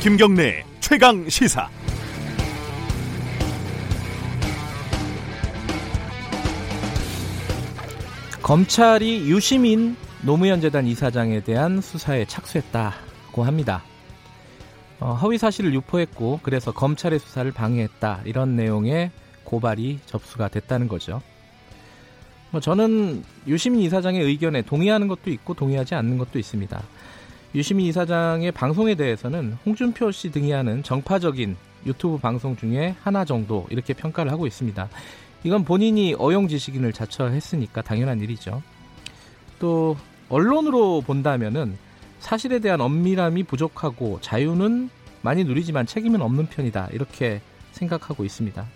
김경래 최강 시사. 검찰이 유시민 노무현 재단 이사장에 대한 수사에 착수했다고 합니다. 어, 허위 사실을 유포했고 그래서 검찰의 수사를 방해했다 이런 내용의 고발이 접수가 됐다는 거죠. 뭐 저는 유시민 이사장의 의견에 동의하는 것도 있고 동의하지 않는 것도 있습니다. 유시민 이사장의 방송에 대해서는 홍준표 씨 등이 하는 정파적인 유튜브 방송 중에 하나 정도 이렇게 평가를 하고 있습니다. 이건 본인이 어용 지식인을 자처했으니까 당연한 일이죠. 또 언론으로 본다면은 사실에 대한 엄밀함이 부족하고 자유는 많이 누리지만 책임은 없는 편이다. 이렇게 생각하고 있습니다.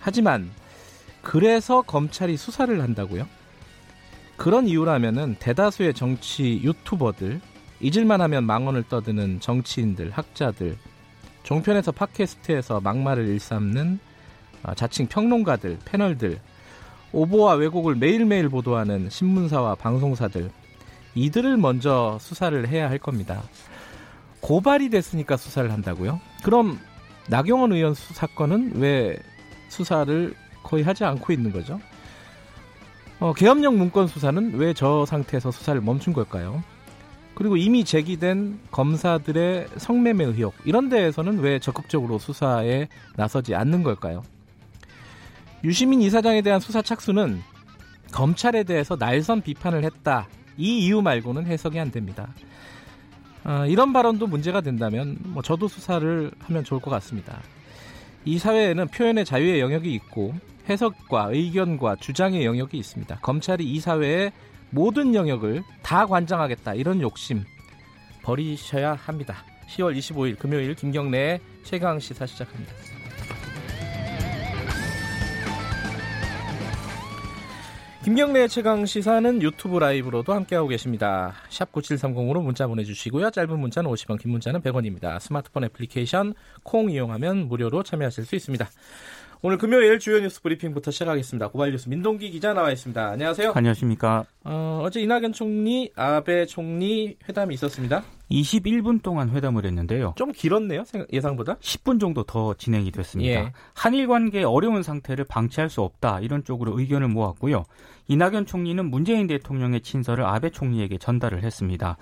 하지만 그래서 검찰이 수사를 한다고요? 그런 이유라면은 대다수의 정치 유튜버들, 잊을만 하면 망언을 떠드는 정치인들, 학자들, 종편에서 팟캐스트에서 막말을 일삼는 아, 자칭 평론가들, 패널들, 오보와 왜곡을 매일매일 보도하는 신문사와 방송사들, 이들을 먼저 수사를 해야 할 겁니다. 고발이 됐으니까 수사를 한다고요? 그럼 나경원 의원 수 사건은 왜 수사를 거의 하지 않고 있는 거죠? 어, 계엄령 문건 수사는 왜 저 상태에서 수사를 멈춘 걸까요? 그리고 이미 제기된 검사들의 성매매 의혹 이런 데에서는 왜 적극적으로 수사에 나서지 않는 걸까요? 유시민 이사장에 대한 수사 착수는 검찰에 대해서 날선 비판을 했다. 이 이유 말고는 해석이 안 됩니다. 어, 이런 발언도 문제가 된다면 뭐 저도 수사를 하면 좋을 것 같습니다. 이 사회에는 표현의 자유의 영역이 있고 해석과 의견과 주장의 영역이 있습니다. 검찰이 이 사회의 모든 영역을 다 관장하겠다 이런 욕심 버리셔야 합니다. 10월 25일 금요일 김경래의 최강 시사 시작합니다. 김경래 최강 시사는 유튜브 라이브로도 함께하고 계십니다. 샵 9730으로 문자 보내주시고요. 짧은 문자는 50원, 긴 문자는 100원입니다. 스마트폰 애플리케이션 콩 이용하면 무료로 참여하실 수 있습니다. 오늘 금요일 주요 뉴스 브리핑부터 시작하겠습니다. 고발 뉴스 민동기 기자 나와 있습니다. 안녕하세요. 안녕하십니까. 어, 어제 이낙연 총리, 아베 총리 회담이 있었습니다. 21분 동안 회담을 했는데요. 좀 길었네요, 예상보다. 10분 정도 더 진행이 됐습니다. 예. 한일 관계 어려운 상태를 방치할 수 없다 이런 쪽으로 의견을 모았고요. 이낙연 총리는 문재인 대통령의 친서를 아베 총리에게 전달을 했습니다.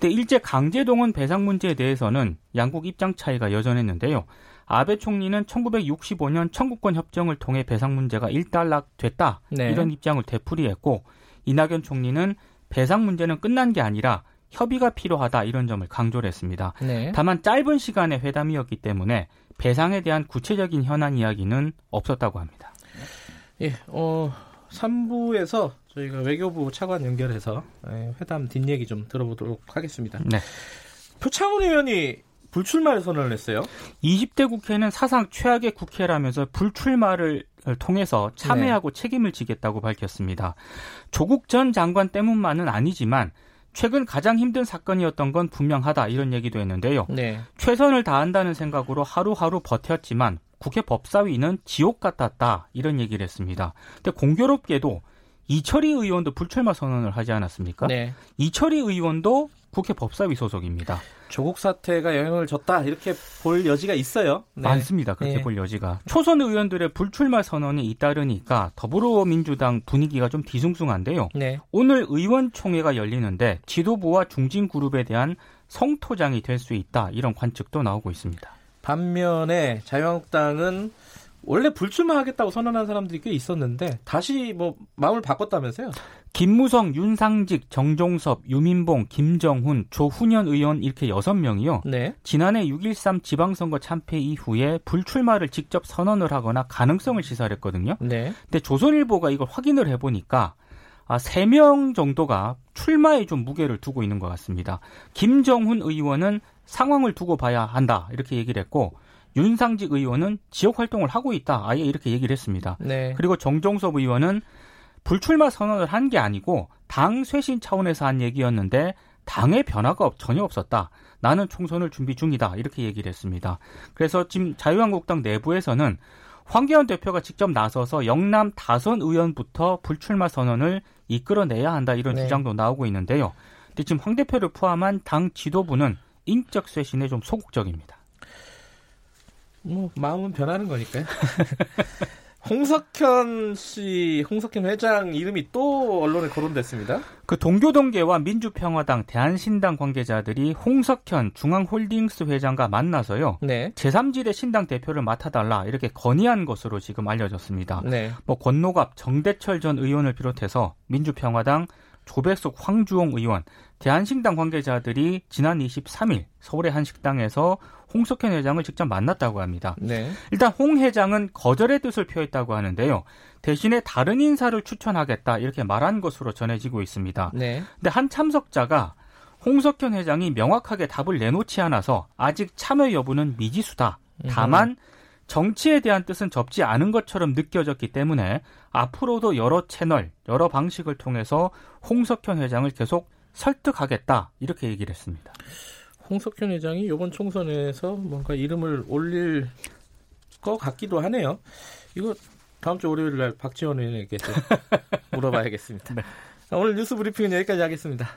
근데 일제 강제동원 배상 문제에 대해서는 양국 입장 차이가 여전했는데요. 아베 총리는 1965년 청구권 협정을 통해 배상 문제가 일단락됐다 네. 이런 입장을 되풀이했고 이낙연 총리는 배상 문제는 끝난 게 아니라 협의가 필요하다 이런 점을 강조를 했습니다. 네. 다만 짧은 시간의 회담이었기 때문에 배상에 대한 구체적인 현안 이야기는 없었다고 합니다. 예, 어, 3부에서 저희가 외교부 차관 연결해서 예, 회담 뒷얘기 좀 들어보도록 하겠습니다. 네. 표창원 의원이 불출마를 선언을 했어요. 20대 국회는 사상 최악의 국회라면서 불출마를 통해서 참여하고 네. 책임을 지겠다고 밝혔습니다. 조국 전 장관 때문만은 아니지만 최근 가장 힘든 사건이었던 건 분명하다 이런 얘기도 했는데요. 네. 최선을 다한다는 생각으로 하루하루 버텼지만 국회 법사위는 지옥 같았다 이런 얘기를 했습니다. 근데 공교롭게도 이철희 의원도 불출마 선언을 하지 않았습니까? 네. 이철희 의원도 국회 법사위 소속입니다. 조국 사태가 영향을 줬다 이렇게 볼 여지가 있어요. 네. 많습니다. 그렇게 네. 볼 여지가. 초선 의원들의 불출마 선언이 잇따르니까 더불어민주당 분위기가 좀 뒤숭숭한데요. 네. 오늘 의원총회가 열리는데 지도부와 중진 그룹에 대한 성토장이 될 수 있다 이런 관측도 나오고 있습니다. 반면에 자유한국당은 원래 불출마하겠다고 선언한 사람들이 꽤 있었는데 다시 뭐 마음을 바꿨다면서요? 김무성, 윤상직, 정종섭, 유민봉, 김정훈, 조훈현 의원 이렇게 여섯 명이요. 네. 지난해 6.13 지방선거 참패 이후에 불출마를 직접 선언을 하거나 가능성을 시사했거든요. 네. 근데 조선일보가 이걸 확인을 해보니까 아, 3명 정도가 출마에 좀 무게를 두고 있는 것 같습니다. 김정훈 의원은 상황을 두고 봐야 한다 이렇게 얘기를 했고 윤상직 의원은 지역 활동을 하고 있다 아예 이렇게 얘기를 했습니다. 네. 그리고 정종섭 의원은 불출마 선언을 한 게 아니고 당 쇄신 차원에서 한 얘기였는데 당의 변화가 없- 전혀 없었다. 나는 총선을 준비 중이다. 이렇게 얘기를 했습니다. 그래서 지금 자유한국당 내부에서는 황교안 대표가 직접 나서서 영남 다선 의원부터 불출마 선언을 이끌어내야 한다. 이런 네. 주장도 나오고 있는데요. 근데 지금 황 대표를 포함한 당 지도부는 인적 쇄신에 좀 소극적입니다. 뭐 마음은 변하는 거니까요. 홍석현 씨, 홍석현 회장 이름이 또 언론에 거론됐습니다. 그 동교동계와 민주평화당, 대한신당 관계자들이 홍석현 중앙홀딩스 회장과 만나서요. 네. 제3지대 신당 대표를 맡아달라 이렇게 건의한 것으로 지금 알려졌습니다. 네. 뭐 권노갑, 정대철 전 의원을 비롯해서 민주평화당, 조백숙, 황주홍 의원, 대한신당 관계자들이 지난 23일 서울의 한 식당에서 홍석현 회장을 직접 만났다고 합니다. 네. 일단 홍 회장은 거절의 뜻을 표했다고 하는데요. 대신에 다른 인사를 추천하겠다 이렇게 말한 것으로 전해지고 있습니다. 네. 근데 한 참석자가 홍석현 회장이 명확하게 답을 내놓지 않아서 아직 참여 여부는 미지수다. 다만 정치에 대한 뜻은 접지 않은 것처럼 느껴졌기 때문에 앞으로도 여러 채널, 여러 방식을 통해서 홍석현 회장을 계속 설득하겠다 이렇게 얘기를 했습니다. 홍석현 회장이 이번 총선에서 뭔가 이름을 올릴 것 같기도 하네요. 이거 다음 주 월요일 날 박지원 의원에게 물어봐야겠습니다. 네. 오늘 뉴스 브리핑은 여기까지 하겠습니다.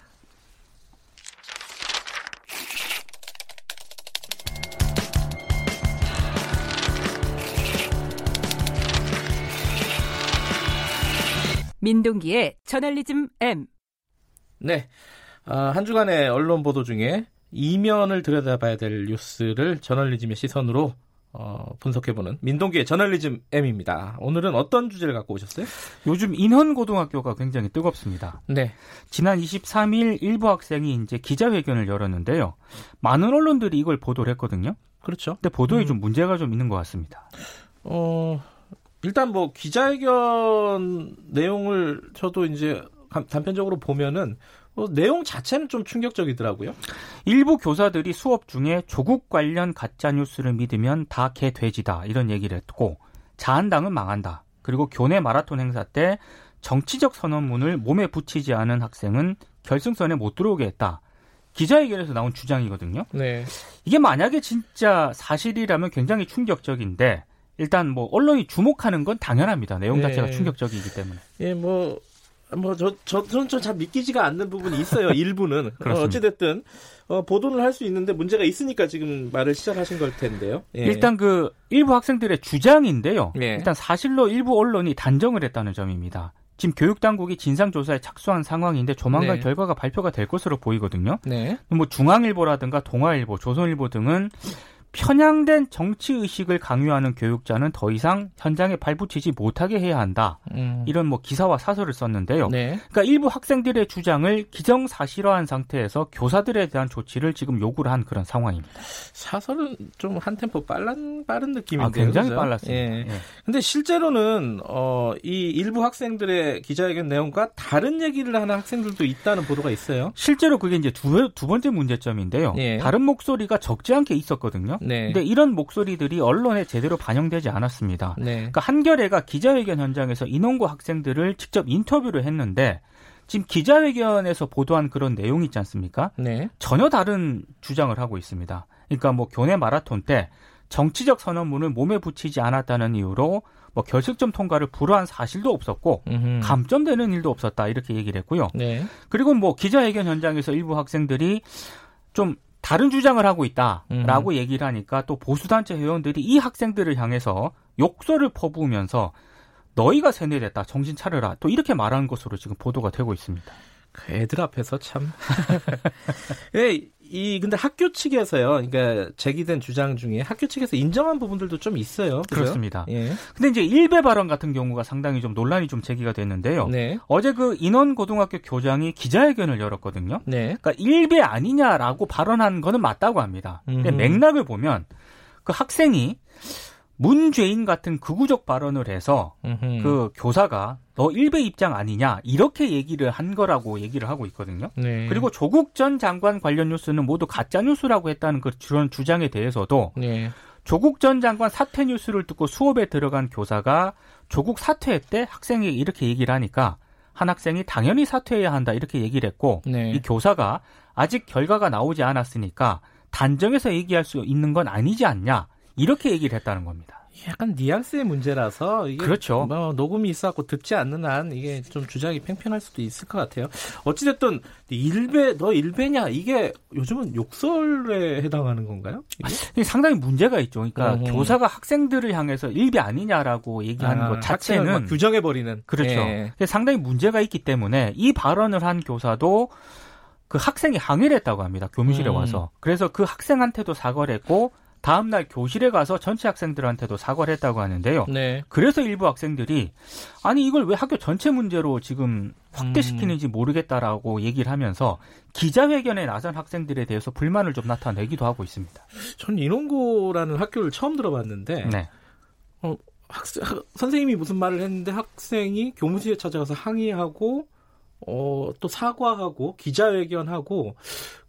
민동기의 저널리즘 M. 네. 아, 한 주간의 언론 보도 중에 이면을 들여다봐야 될 뉴스를 저널리즘의 시선으로 어, 분석해보는 민동기의 저널리즘 M입니다. 오늘은 어떤 주제를 갖고 오셨어요? 요즘 인헌고등학교가 굉장히 뜨겁습니다. 네. 지난 23일 일부 학생이 이제 기자회견을 열었는데요. 많은 언론들이 이걸 보도를 했거든요. 그렇죠. 근데 보도에 음. 좀 문제가 좀 있는 것 같습니다. 어, 일단 뭐 기자회견 내용을 저도 이제 단편적으로 보면은 뭐 내용 자체는 좀 충격적이더라고요. 일부 교사들이 수업 중에 조국 관련 가짜 뉴스를 믿으면 다 개 돼지다 이런 얘기를 했고 자한당은 망한다. 그리고 교내 마라톤 행사 때 정치적 선언문을 몸에 붙이지 않은 학생은 결승선에 못 들어오게 했다. 기자회견에서 나온 주장이거든요. 네. 이게 만약에 진짜 사실이라면 굉장히 충격적인데 일단 뭐 언론이 주목하는 건 당연합니다. 내용 자체가 네. 충격적이기 때문에. 예, 뭐 뭐저 저, 저는 잘 믿기지가 않는 부분이 있어요. 일부는 어, 어찌됐든 어, 보도는 할수 있는데 문제가 있으니까 지금 말을 시작하신 걸 텐데요. 예. 일단 그 일부 학생들의 주장인데요. 예. 일단 사실로 일부 언론이 단정을 했다는 점입니다. 지금 교육 당국이 진상 조사에 착수한 상황인데 조만간 네. 결과가 발표가 될 것으로 보이거든요. 네. 뭐 중앙일보라든가 동아일보, 조선일보 등은 편향된 정치 의식을 강요하는 교육자는 더 이상 현장에 발붙이지 못하게 해야 한다. 음. 이런 뭐 기사와 사설을 썼는데요. 네. 그러니까 일부 학생들의 주장을 기정사실화한 상태에서 교사들에 대한 조치를 지금 요구를 한 그런 상황입니다. 사설은 좀 한 템포 빠른 빠른 느낌인데요. 아, 굉장히 그죠? 빨랐습니다. 예. 예. 근데 실제로는 어, 이 일부 학생들의 기자회견 내용과 다른 얘기를 하는 학생들도 있다는 보도가 있어요. 실제로 그게 이제 두, 두 번째 문제점인데요. 예. 다른 목소리가 적지 않게 있었거든요. 네. 근데 이런 목소리들이 언론에 제대로 반영되지 않았습니다. 네. 그러니까 한겨레가 기자회견 현장에서 인원고 학생들을 직접 인터뷰를 했는데 지금 기자회견에서 보도한 그런 내용 있지 않습니까? 네. 전혀 다른 주장을 하고 있습니다. 그러니까 뭐 교내 마라톤 때 정치적 선언문을 몸에 붙이지 않았다는 이유로 뭐 결승점 통과를 불허한 사실도 없었고 음흠. 감점되는 일도 없었다 이렇게 얘기를 했고요. 네. 그리고 뭐 기자회견 현장에서 일부 학생들이 좀 다른 주장을 하고 있다라고 음. 얘기를 하니까 또 보수단체 회원들이 이 학생들을 향해서 욕설을 퍼부으면서 너희가 세뇌됐다 정신 차려라 또 이렇게 말하는 것으로 지금 보도가 되고 있습니다. 그 애들 앞에서 참. 예, 이 근데 학교 측에서요. 그러니까 제기된 주장 중에 학교 측에서 인정한 부분들도 좀 있어요. 그죠? 그렇습니다. 예. 근데 이제 일베 발언 같은 경우가 상당히 좀 논란이 좀 제기가 됐는데요. 네. 어제 그 인원 고등학교 교장이 기자회견을 열었거든요. 네. 그러니까 일베 아니냐라고 발언한 거는 맞다고 합니다. 근데 맥락을 보면 그 학생이 문죄인 같은 극우적 발언을 해서 음흠. 그 교사가 너 일베 입장 아니냐 이렇게 얘기를 한 거라고 얘기를 하고 있거든요. 네. 그리고 조국 전 장관 관련 뉴스는 모두 가짜 뉴스라고 했다는 그 그런 주장에 대해서도 네. 조국 전 장관 사퇴 뉴스를 듣고 수업에 들어간 교사가 조국 사퇴했대 학생이 이렇게 얘기를 하니까 한 학생이 당연히 사퇴해야 한다 이렇게 얘기를 했고 네. 이 교사가 아직 결과가 나오지 않았으니까 단정해서 얘기할 수 있는 건 아니지 않냐 이렇게 얘기를 했다는 겁니다. 약간 뉘앙스의 문제라서 이게 그렇죠. 뭐 녹음이 있어갖고 듣지 않는 한 이게 좀 주장이 팽팽할 수도 있을 것 같아요. 어찌됐든 일베 너 일베냐 이게 요즘은 욕설에 해당하는 건가요? 이게 상당히 문제가 있죠. 그러니까 어허. 교사가 학생들을 향해서 일비 아니냐라고 얘기하는 것 자체는 규정해 버리는 그렇죠. 예. 상당히 문제가 있기 때문에 이 발언을 한 교사도 그 학생이 항의를 했다고 합니다. 교무실에 음. 와서. 그래서 그 학생한테도 사과를 했고 다음 날 교실에 가서 전체 학생들한테도 사과를 했다고 하는데요. 네. 그래서 일부 학생들이 아니 이걸 왜 학교 전체 문제로 지금 확대시키는지 모르겠다라고 얘기를 하면서 기자회견에 나선 학생들에 대해서 불만을 좀 나타내기도 하고 있습니다. 전 인원고라는 학교를 처음 들어봤는데 네. 학생, 학- 선생님이 무슨 말을 했는데 학생이 교무실에 찾아가서 항의하고 어, 또 사과하고 기자회견하고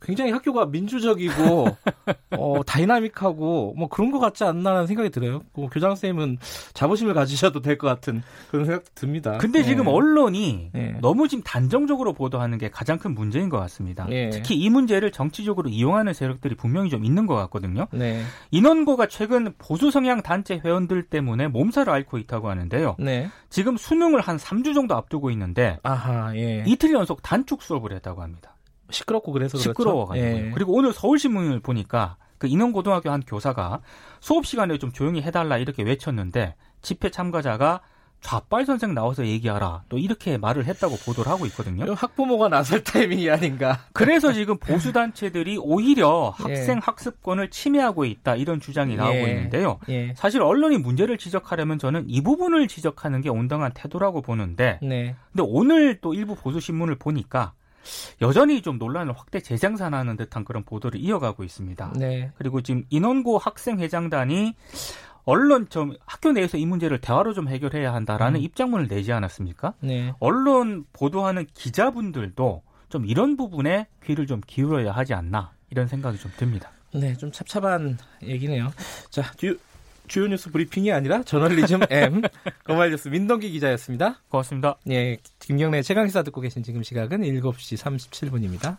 굉장히 학교가 민주적이고 어, 다이나믹하고 뭐 그런 것 같지 않나라는 생각이 들어요. 뭐 교장 선생님은 자부심을 가지셔도 될 것 같은 그런 생각도 듭니다. 근데 예. 지금 언론이 네. 너무 지금 단정적으로 보도하는 게 가장 큰 문제인 것 같습니다. 예. 특히 이 문제를 정치적으로 이용하는 세력들이 분명히 좀 있는 것 같거든요. 네, 인원고가 최근 보수 성향 단체 회원들 때문에 몸살을 앓고 있다고 하는데요. 네, 지금 수능을 한 3주 정도 앞두고 있는데 아하, 예, 이틀 연속 단축 수업을 했다고 합니다. 시끄럽고 그래서 그렇죠. 시끄러워가지고. 예. 그리고 오늘 서울신문을 보니까 그 인원고등학교 한 교사가 수업 시간에 좀 조용히 해달라 이렇게 외쳤는데 집회 참가자가 좌빨 선생 나와서 얘기하라 또 이렇게 말을 했다고 보도를 하고 있거든요. 학부모가 나설 타이밍이 아닌가. 그래서 지금 보수 단체들이 오히려 예. 학생 학습권을 침해하고 있다 이런 주장이 나오고 예. 있는데요. 예, 사실 언론이 문제를 지적하려면 저는 이 부분을 지적하는 게 온당한 태도라고 보는데 네, 근데 오늘 또 일부 보수 신문을 보니까 여전히 좀 논란을 확대 재생산하는 듯한 그런 보도를 이어가고 있습니다. 네, 그리고 지금 인원고 학생회장단이 언론 좀 학교 내에서 이 문제를 대화로 좀 해결해야 한다라는 음. 입장문을 내지 않았습니까? 네. 언론 보도하는 기자분들도 좀 이런 부분에 귀를 좀 기울여야 하지 않나 이런 생각이 좀 듭니다. 네, 좀 찹찹한 얘기네요. 자, 주, 주요 뉴스 브리핑이 아니라 저널리즘 M 거말뉴스 민동기 기자였습니다. 고맙습니다. 예, 김경래 최강 시사 듣고 계신 지금 시각은 7시 37분입니다.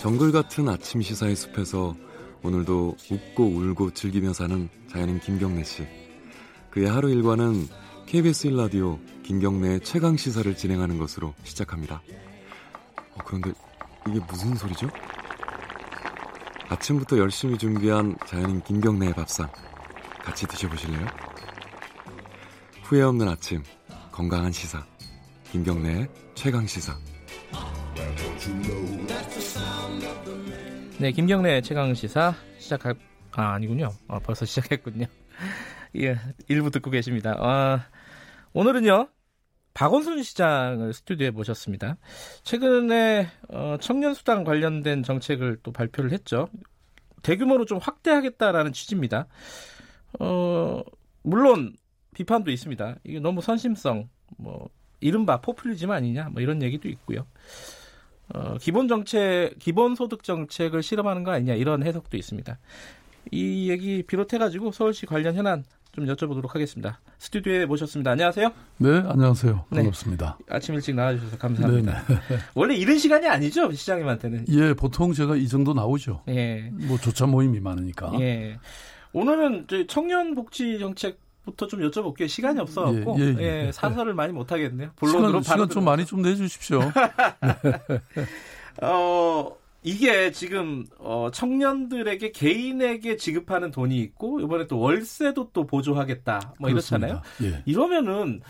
정글 같은 아침 시사의 숲에서 오늘도 웃고 울고 즐기며 사는 자연인 김경래 씨. 그의 하루 일과는 KBS 1라디오 김경래의 최강 시사를 진행하는 것으로 시작합니다. 어, 그런데 이게 무슨 소리죠? 아침부터 열심히 준비한 자연인 김경래의 밥상 같이 드셔보실래요? 후회 없는 아침 건강한 시사 김경래의 최강 시사. 네, 김경래 최강 시사 시작할, 아, 아니군요. 아, 벌써 시작했군요. 예, 일부 듣고 계십니다. 아, 오늘은요, 박원순 시장을 스튜디오에 모셨습니다. 최근에 어, 청년 수당 관련된 정책을 또 발표를 했죠. 대규모로 좀 확대하겠다라는 취지입니다. 어, 물론 비판도 있습니다. 이게 너무 선심성, 뭐 이른바 포퓰리즘 아니냐, 뭐 이런 얘기도 있고요. 어, 기본 정책, 기본 소득 정책을 실험하는 거 아니냐 이런 해석도 있습니다. 이 얘기 비롯해가지고 서울시 관련 현안 좀 여쭤보도록 하겠습니다. 스튜디오에 모셨습니다. 안녕하세요. 네, 안녕하세요. 네. 반갑습니다. 아침 일찍 나와주셔서 감사합니다. 원래 이런 시간이 아니죠 시장님한테는. 예, 보통 제가 이 정도 나오죠. 예, 뭐 조차 모임이 많으니까. 예. 오늘은 저희 청년 복지 정책 부터 좀 여쭤볼게요. 시간이 없어갖고 예, 예, 예, 예. 사설을 많이 못 하겠네요. 본론으로 시간, 시간 좀 많이 좀 내주십시오. 어, 이게 지금 어, 청년들에게 개인에게 지급하는 돈이 있고 이번에 또 월세도 또 보조하겠다. 뭐 이렇잖아요. 그렇습니다. 예. 이러면은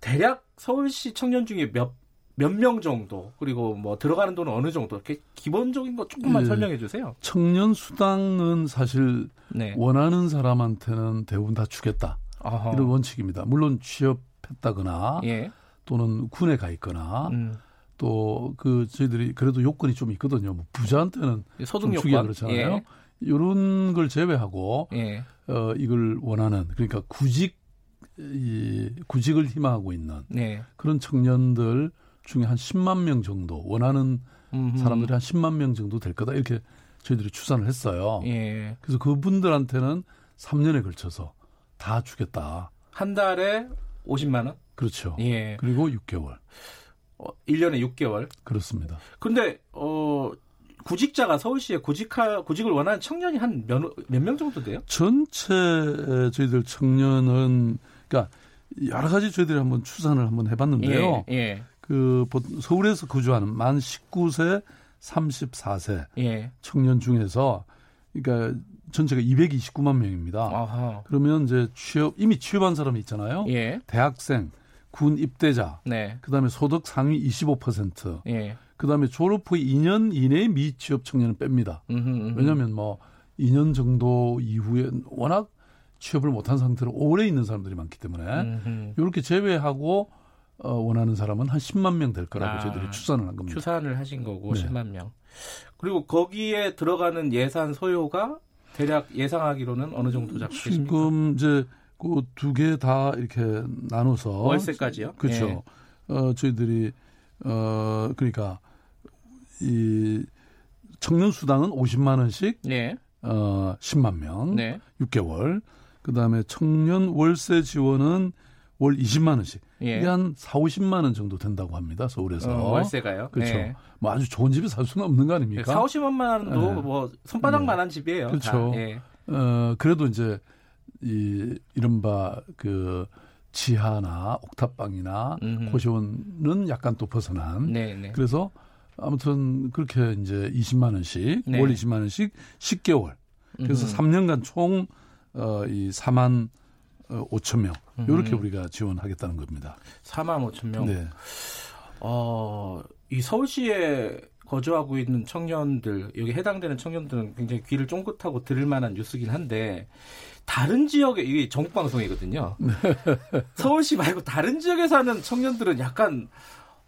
대략 서울시 청년 중에 몇 몇 명 정도 그리고 뭐 들어가는 돈은 어느 정도 이렇게 기본적인 거 조금만 예. 설명해 주세요. 청년 수당은 사실 네. 원하는 사람한테는 대부분 다 주겠다. 어허. 이런 원칙입니다. 물론 취업했다거나 예. 또는 군에 가 있거나 음. 또 그 저희들이 그래도 요건이 좀 있거든요. 뭐 부자한테는 소득 좀 주기가 요건 그렇잖아요. 이런 걸 제외하고 예. 예. 어, 이걸 원하는 그러니까 구직 이 구직을 희망하고 있는 네. 그런 청년들 중에 한 10만 명 정도 원하는 음흠. 사람들이 한 10만 명 정도 될 거다 이렇게 저희들이 추산을 했어요. 예. 그래서 그분들한테는 3년에 걸쳐서 다 주겠다. 한 달에 50만 원? 그렇죠. 예. 그리고 6개월 어, 1년에 6개월. 그렇습니다. 근데 어 구직자가 서울시에 구직하, 구직을 원하는 청년이 한 몇명 정도 돼요? 전체 저희들 청년은 그러니까 여러 가지 저희들이 한번 추산을 한번 해봤는데요. 예, 예. 그 서울에서 거주하는 만 19세 34세 예. 청년 중에서 그러니까 전체가 229만 명입니다. 아하. 그러면 이제 취업 이미 취업한 사람이 있잖아요. 예. 대학생, 군 입대자, 네. 그다음에 소득 상위 25%, 예. 그다음에 졸업 후 2년 이내에 미취업 청년은 뺍니다. 음흠, 음흠. 왜냐하면 뭐 2년 정도 이후에 워낙 취업을 못한 상태로 오래 있는 사람들이 많기 때문에 음흠. 이렇게 제외하고 어, 원하는 사람은 한 10만 명 될 거라고 아, 저희들이 추산을 한 겁니다. 추산을 하신 거고 네. 10만 명. 그리고 거기에 들어가는 예산 소요가 대략 예상하기로는 어느 정도 잡고 계십니까? 지금 이제 그 두 개 다 이렇게 나눠서 월세까지요? 그렇죠. 어, 저희들이 어 그러니까 이 청년 수당은 50만 원씩 네. 어 10만 명 네. 6개월. 그다음에 청년 월세 지원은 월 20만 원씩. 예. 이게 한 4, 50만 원 정도 된다고 합니다. 서울에서. 어, 월세가요? 그렇죠. 네. 뭐 아주 좋은 집에 살 수는 없는 거 아닙니까? 4, 50원만 원도 네. 뭐 손바닥만한 집이에요. 그렇죠. 다. 예. 어, 그래도 이제 이 이른바 그 지하나 옥탑방이나 음흠. 고시원은 약간 또 벗어난 네, 네. 그래서 아무튼 그렇게 이제 20만 원씩 네. 월 20만 원씩 10개월 그래서 음흠. 3년간 총 어, 이 4만 어, 5천 명 이렇게. 우리가 지원하겠다는 겁니다. 4만 5천 명. 네. 어, 이 서울시에 거주하고 있는 청년들, 여기 해당되는 청년들은 굉장히 귀를 쫑긋하고 들을 만한 뉴스긴 한데, 다른 지역에, 이게 전국 방송이거든요. 네. 서울시 말고 다른 지역에 사는 청년들은 약간,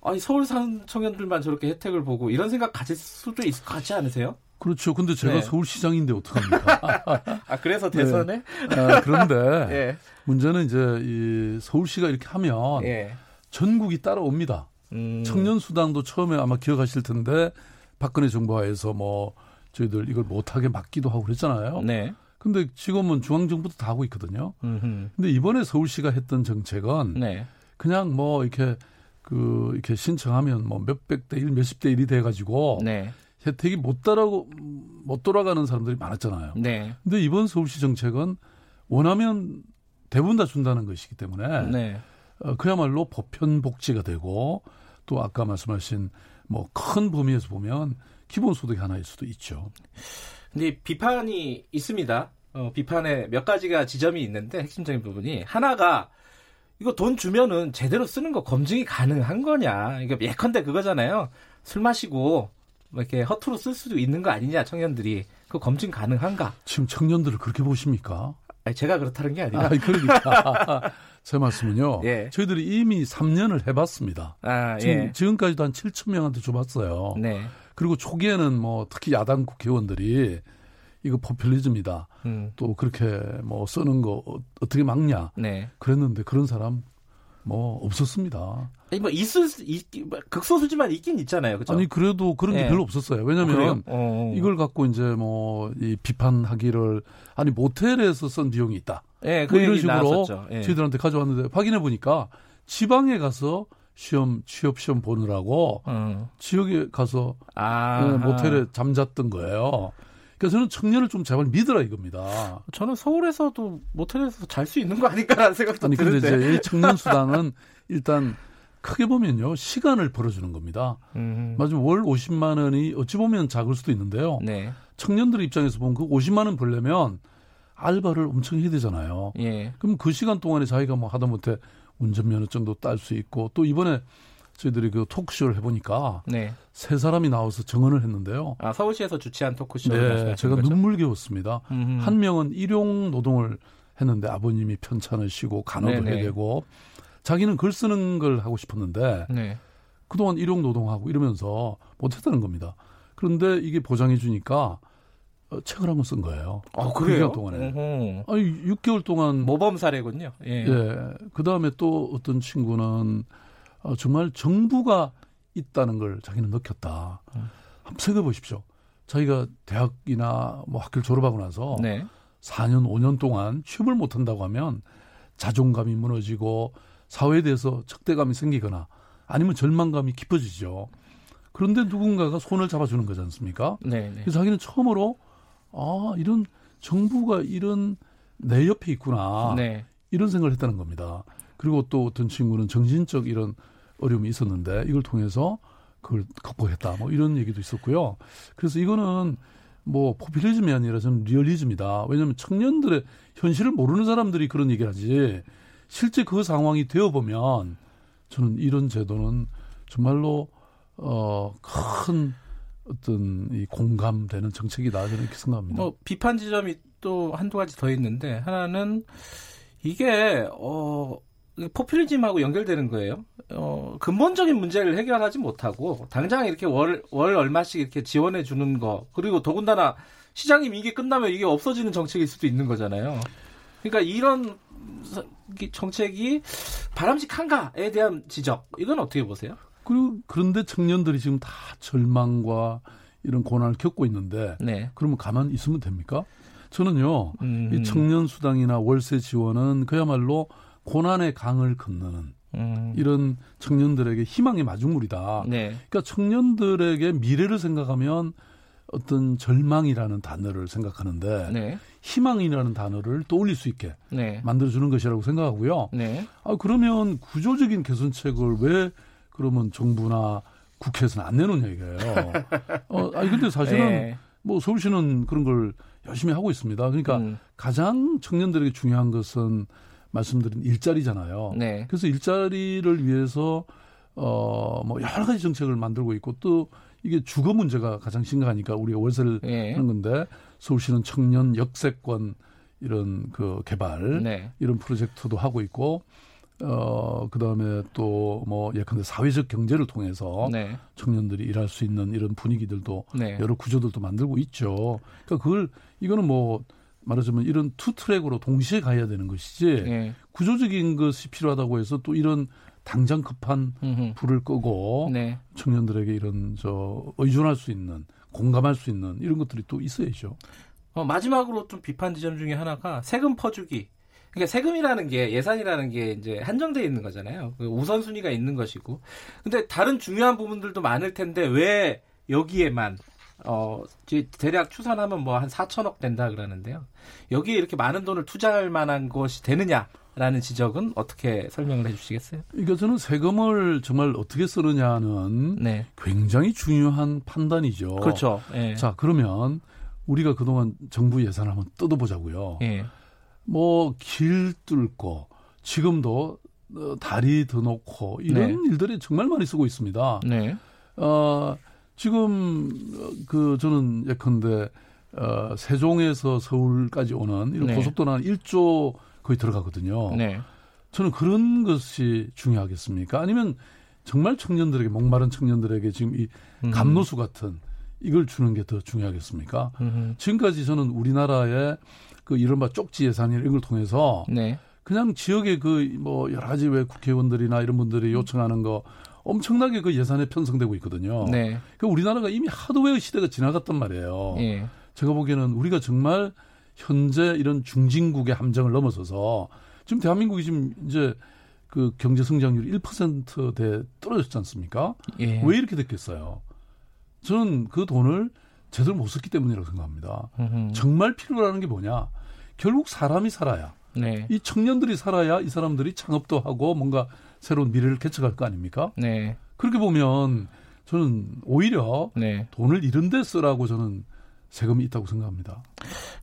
아니, 서울 사는 청년들만 저렇게 혜택을 보고 이런 생각 가질 수도 있을 것 같지 않으세요? 그렇죠. 근데 제가 네. 서울시장인데 어떡합니까? 아, 그래서 대선에? 아, 그런데 예. 문제는 이제 이 서울시가 이렇게 하면 예. 전국이 따라옵니다. 음, 청년 수당도 처음에 아마 기억하실 텐데 박근혜 정부 하에서 뭐 저희들 이걸 못하게 막기도 하고 그랬잖아요. 네. 근데 지금은 중앙정부도 다 하고 있거든요. 음흠. 근데 이번에 서울시가 했던 정책은 네. 그냥 뭐 이렇게 그 이렇게 신청하면 뭐 몇백 대 일, 몇십 대 일이 돼 가지고 네. 혜택이 못 따라고 못 돌아가는 사람들이 많았잖아요. 네. 근데 이번 서울시 정책은 원하면 대부분 다 준다는 것이기 때문에 네. 어, 그야말로 보편 복지가 되고 또 아까 말씀하신 뭐 큰 범위에서 보면 기본소득이 하나일 수도 있죠. 근데 비판이 있습니다. 어, 비판에 몇 가지가 지점이 있는데 핵심적인 부분이 하나가 이거 돈 주면은 제대로 쓰는 거 검증이 가능한 거냐. 이게 예컨대 그거잖아요. 술 마시고 뭐 이렇게 허투루 쓸 수도 있는 거 아니냐 청년들이 그 검증 가능한가? 지금 청년들을 그렇게 보십니까? 아니, 제가 그렇다는 게 아니라 아, 그러니까 제 말씀은요. 예. 저희들이 이미 3년을 해봤습니다. 아, 지금, 예. 지금까지도 한 7천 명한테 줘봤어요. 네. 그리고 초기에는 뭐 특히 야당 국회의원들이 이거 포퓰리즘이다. 음. 또 그렇게 뭐 쓰는 거 어- 어떻게 막냐 네. 그랬는데 그런 사람 뭐 없었습니다. 아니, 뭐 있을 수- 있, 뭐 극소수지만 있긴 있잖아요. 그죠? 아니 그래도 그런 게 예. 별로 없었어요. 어, 왜냐하면 그래요? 어. 이걸 갖고 이제 뭐 이 비판하기를 아니 모텔에서 쓴 비용이 있다. 예, 그뭐 이런 얘기 식으로 나왔었죠. 예. 저희들한테 가져왔는데 확인해 보니까 지방에 가서 시험 취업 시험 보느라고 음. 지역에 가서 아. 예, 모텔에 잠잤던 거예요. 그래서 저는 청년을 좀 제발 믿으라 이겁니다. 저는 서울에서도 모텔에서 잘 수 있는 거 아닐까라는 생각도 아니 근데 드는데. 이제 이 청년 수당은 일단 크게 보면요 시간을 벌어주는 겁니다. 음. 맞으면 월 50만 원이 어찌 보면 작을 수도 있는데요. 네. 청년들 입장에서 보면 그 50만 원 벌려면 알바를 엄청 해야 되잖아요. 예. 그럼 그 시간 동안에 자기가 뭐 하다못해 운전면허증도 딸 수 있고 또 이번에 저희들이 그 토크쇼를 해보니까 네. 세 사람이 나와서 정언을 했는데요. 아 서울시에서 주최한 토크쇼 네, 제가 거죠? 눈물겨웠습니다. 음흠. 한 명은 일용 노동을 했는데 아버님이 편찮을 쉬고 간호도 네네. 해야 되고 자기는 글 쓰는 걸 하고 싶었는데 네. 그동안 일용 노동하고 이러면서 못했다는 겁니다. 그런데 이게 보장해 주니까 어, 책을 한 권 쓴 거예요. 어그 그래요? 기간 동안에. 어허. 아니 6개월 동안 모범 사례군요. 예. 예. 그 다음에 또 어떤 친구는 어, 정말 정부가 있다는 걸 자기는 느꼈다. 음. 한번 생각해 보십시오. 자기가 대학이나 뭐 학교를 졸업하고 나서 네. 4년, 5년 동안 취업을 못 한다고 하면 자존감이 무너지고 사회에 대해서 적대감이 생기거나 아니면 절망감이 깊어지죠. 그런데 누군가가 손을 잡아주는 거지 않습니까? 네, 네. 그래서 자기는 처음으로 아 이런 정부가 이런 내 옆에 있구나 네. 이런 생각을 했다는 겁니다. 그리고 또 어떤 친구는 정신적 이런 어려움이 있었는데 이걸 통해서 그걸 극복했다. 뭐 이런 얘기도 있었고요. 그래서 이거는 뭐 포퓰리즘이 아니라 저는 리얼리즘이다. 왜냐하면 청년들의 현실을 모르는 사람들이 그런 얘기를 하지 실제 그 상황이 되어 보면 저는 이런 제도는 정말로 어큰 어떤 이 공감되는 정책이다 저는 이렇게 생각합니다. 뭐 비판 지점이 또 한두 가지 더 있는데 하나는 이게 어 포퓰리즘하고 연결되는 거예요. 어, 근본적인 문제를 해결하지 못하고 당장 이렇게 월, 월 얼마씩 이렇게 지원해 주는 거 그리고 더군다나 시장님 이게 끝나면 이게 없어지는 정책일 수도 있는 거잖아요. 그러니까 이런 정책이 바람직한가에 대한 지적 이건 어떻게 보세요? 그리고 그런데 청년들이 지금 다 절망과 이런 고난을 겪고 있는데 네. 그러면 가만 있으면 됩니까? 저는요 음. 이 청년 수당이나 월세 지원은 그야말로 고난의 강을 건너는 음. 이런 청년들에게 희망의 마중물이다. 네. 그러니까 청년들에게 미래를 생각하면 어떤 절망이라는 단어를 생각하는데 네. 희망이라는 단어를 떠올릴 수 있게 네. 만들어주는 것이라고 생각하고요. 네. 아 그러면 구조적인 개선책을 왜 그러면 정부나 국회에서는 안 내놓냐 이거예요. 어, 아니 근데 사실은 네. 뭐 서울시는 그런 걸 열심히 하고 있습니다. 그러니까 음. 가장 청년들에게 중요한 것은 말씀드린 일자리잖아요. 네. 그래서 일자리를 위해서 어뭐 여러 가지 정책을 만들고 있고 또 이게 주거 문제가 가장 심각하니까 우리가 월세를 네. 하는 건데 서울시는 청년 역세권 이런 그 개발 네. 이런 프로젝트도 하고 있고 어 그 다음에 또 뭐 예컨대 사회적 경제를 통해서 네. 청년들이 일할 수 있는 이런 분위기들도 네. 여러 구조들도 만들고 있죠. 그러니까 그걸 이거는 뭐 말하자면 이런 two track으로 동시에 가야 되는 것이지 네. 구조적인 것이 필요하다고 해서 또 이런 당장 급한 음흠. 불을 끄고 네. 청년들에게 이런 저 의존할 수 있는 공감할 수 있는 이런 것들이 또 있어야죠. 어, 마지막으로 좀 비판 지점 중에 하나가 세금 퍼주기. 그러니까 세금이라는 게 예산이라는 게 이제 한정되어 있는 거잖아요. 그 우선순위가 있는 것이고. 근데 다른 중요한 부분들도 많을 텐데 왜 여기에만 어 대략 추산하면 뭐 한 4천억 된다 그러는데요. 여기에 이렇게 많은 돈을 투자할 만한 것이 되느냐라는 지적은 어떻게 설명을 해 주시겠어요? 그러니까 저는 세금을 정말 어떻게 쓰느냐는 네, 굉장히 중요한 판단이죠. 그렇죠. 예. 자 그러면 우리가 그동안 정부 예산을 한번 뜯어보자고요. 예. 뭐 길 뚫고 지금도 어, 다리 더 놓고 이런 일들이 정말 많이 쓰고 있습니다. 네. 어, 지금 어, 그 저는 예컨대 어, 세종에서 서울까지 오는 이런 네. 고속도로는 1조 거의 들어가거든요. 네. 저는 그런 것이 중요하겠습니까? 아니면 정말 청년들에게 목마른 청년들에게 지금 이 음. 감노수 같은 이걸 주는 게 더 중요하겠습니까? 음. 지금까지 저는 우리나라의 그 이른바 쪽지 예산 이런 걸 통해서 네. 그냥 지역의 그 뭐 여러 가지 왜 국회의원들이나 이런 분들이 요청하는 거 엄청나게 그 예산에 편성되고 있거든요. 네. 그 우리나라가 이미 하드웨어 시대가 지나갔단 말이에요. 예. 제가 보기에는 우리가 정말 현재 이런 중진국의 함정을 넘어서서 지금 대한민국이 지금 이제 그 경제 성장률이 1%대 떨어졌지 않습니까? 예. 왜 이렇게 됐겠어요? 저는 그 돈을 제대로 못 썼기 때문이라고 생각합니다. 음흠. 정말 필요라는 게 뭐냐? 결국 사람이 살아야 네. 이 청년들이 살아야 이 사람들이 창업도 하고 뭔가 새로운 미래를 개척할 거 아닙니까? 네. 그렇게 보면 저는 오히려 네. 돈을 이런 데 쓰라고 저는 세금이 있다고 생각합니다.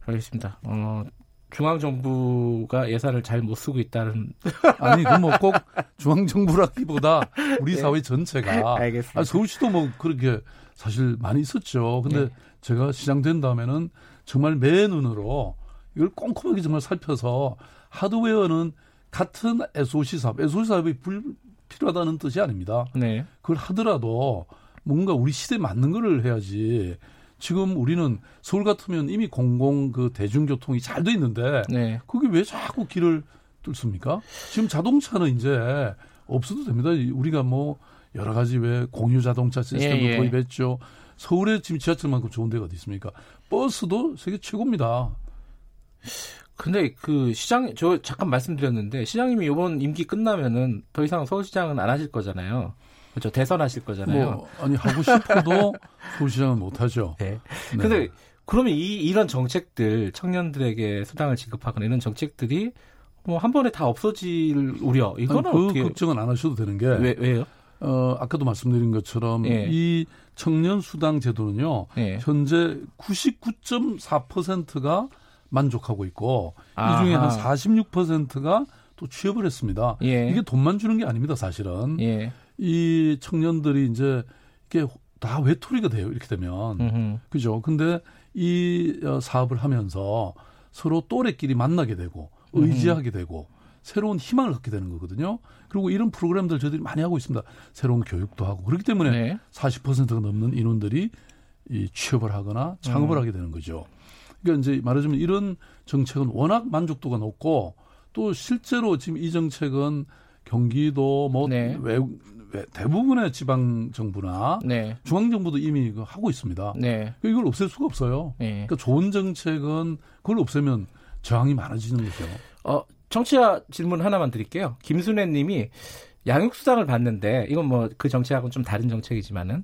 알겠습니다. 어, 중앙정부가 예산을 잘 못 쓰고 있다는. 아니, 그 뭐 꼭 중앙정부라기보다 우리 네. 사회 전체가. 알겠습니다. 아, 서울시도 뭐 그렇게 사실 많이 있었죠. 근데 네. 제가 시장 된 다음에는 정말 매 눈으로 이걸 꼼꼼하게 정말 살펴서 하드웨어는 같은 SOC 사업, SOC 사업이 불, 필요하다는 뜻이 아닙니다. 네. 그걸 하더라도 뭔가 우리 시대에 맞는 거를 해야지. 지금 우리는 서울 같으면 이미 공공 그 대중교통이 잘 돼 있는데 네. 그게 왜 자꾸 길을 뚫습니까? 지금 자동차는 이제 없어도 됩니다. 우리가 뭐 여러 가지 왜 공유 자동차 시스템도 예, 예. 도입했죠. 서울에 지금 지하철만큼 좋은 데가 어디 있습니까? 버스도 세계 최고입니다. 근데 그 시장, 저 잠깐 말씀드렸는데, 시장님이 이번 임기 끝나면은 더 이상 서울시장은 안 하실 거잖아요. 그렇죠. 대선 하실 거잖아요. 뭐 아니 하고 싶어도 서울시장은 못 하죠. 네. 네. 근데 그러면 이 이런 정책들 청년들에게 수당을 지급하거나 이런 정책들이 뭐 한 번에 다 없어질 우려 이거는 아니, 그 어떻게 걱정은 안 하셔도 되는 게 왜 왜요? 어, 아까도 말씀드린 것처럼 예. 이 청년 수당 제도는요. 예. 현재 99.4%가 만족하고 있고 이 중에 한 아하. 46%가 또 취업을 했습니다. 예. 이게 돈만 주는 게 아닙니다, 사실은. 예. 이 청년들이 이제 이게 다 외톨이가 돼요, 이렇게 되면. 음흠. 그죠? 근데 이 어, 사업을 하면서 서로 또래끼리 만나게 되고 의지하게 되고 새로운 희망을 갖게 되는 거거든요. 그리고 이런 프로그램들 저희들이 많이 하고 있습니다. 새로운 교육도 하고 그렇기 때문에 네. 40%가 넘는 인원들이 이 취업을 하거나 창업을 음. 하게 되는 거죠. 그러니까 이제 말하자면 이런 정책은 워낙 만족도가 높고 또 실제로 지금 이 정책은 경기도 뭐 네. 외국 외- 대부분의 지방 정부나 네. 중앙 정부도 이미 하고 있습니다. 네. 그러니까 이걸 없앨 수가 없어요. 네. 그러니까 좋은 정책은 그걸 없애면 저항이 많아지는 거죠. 어, 청취자 질문 하나만 드릴게요. 김순애 님이 양육수당을 받는데, 이건 뭐 그 정책하고는 좀 다른 정책이지만은,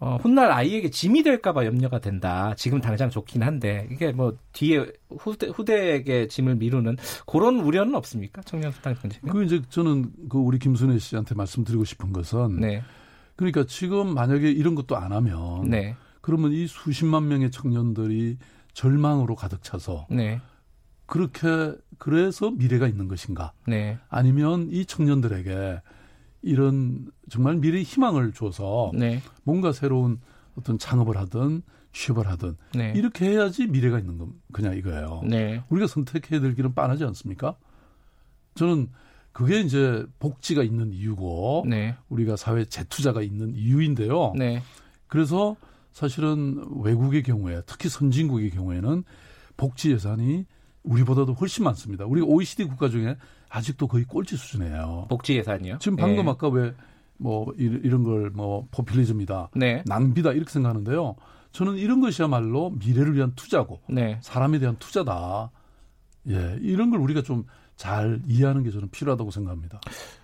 어, 훗날 아이에게 짐이 될까봐 염려가 된다. 지금 당장 좋긴 한데, 이게 뭐 뒤에 후대, 후대에게 짐을 미루는 그런 우려는 없습니까? 청년 수당 정책은? 그 이제 저는 그 우리 김순애 씨한테 말씀드리고 싶은 것은 네. 그러니까 지금 만약에 이런 것도 안 하면 네. 그러면 이 수십만 명의 청년들이 절망으로 가득 차서 네. 그렇게 그래서 미래가 있는 것인가? 네. 아니면 이 청년들에게 이런 정말 미래의 희망을 줘서 네. 뭔가 새로운 어떤 창업을 하든 취업을 하든 네. 이렇게 해야지 미래가 있는 건 그냥 이거예요. 네. 우리가 선택해야 될 길은 빤하지 않습니까? 저는 그게 이제 복지가 있는 이유고 네. 우리가 사회 재투자가 있는 이유인데요. 네. 그래서 사실은 외국의 경우에 특히 선진국의 경우에는 복지 예산이 우리보다도 훨씬 많습니다. 우리가 OECD 국가 중에 아직도 거의 꼴찌 수준이에요. 복지 예산이요? 지금 방금 네. 아까 왜 뭐 이런 걸 뭐 포퓰리즘이다, 네. 낭비다 이렇게 생각하는데요. 저는 이런 것이야말로 미래를 위한 투자고 네. 사람에 대한 투자다. 예, 이런 걸 우리가 좀 잘 이해하는 게 저는 필요하다고 생각합니다.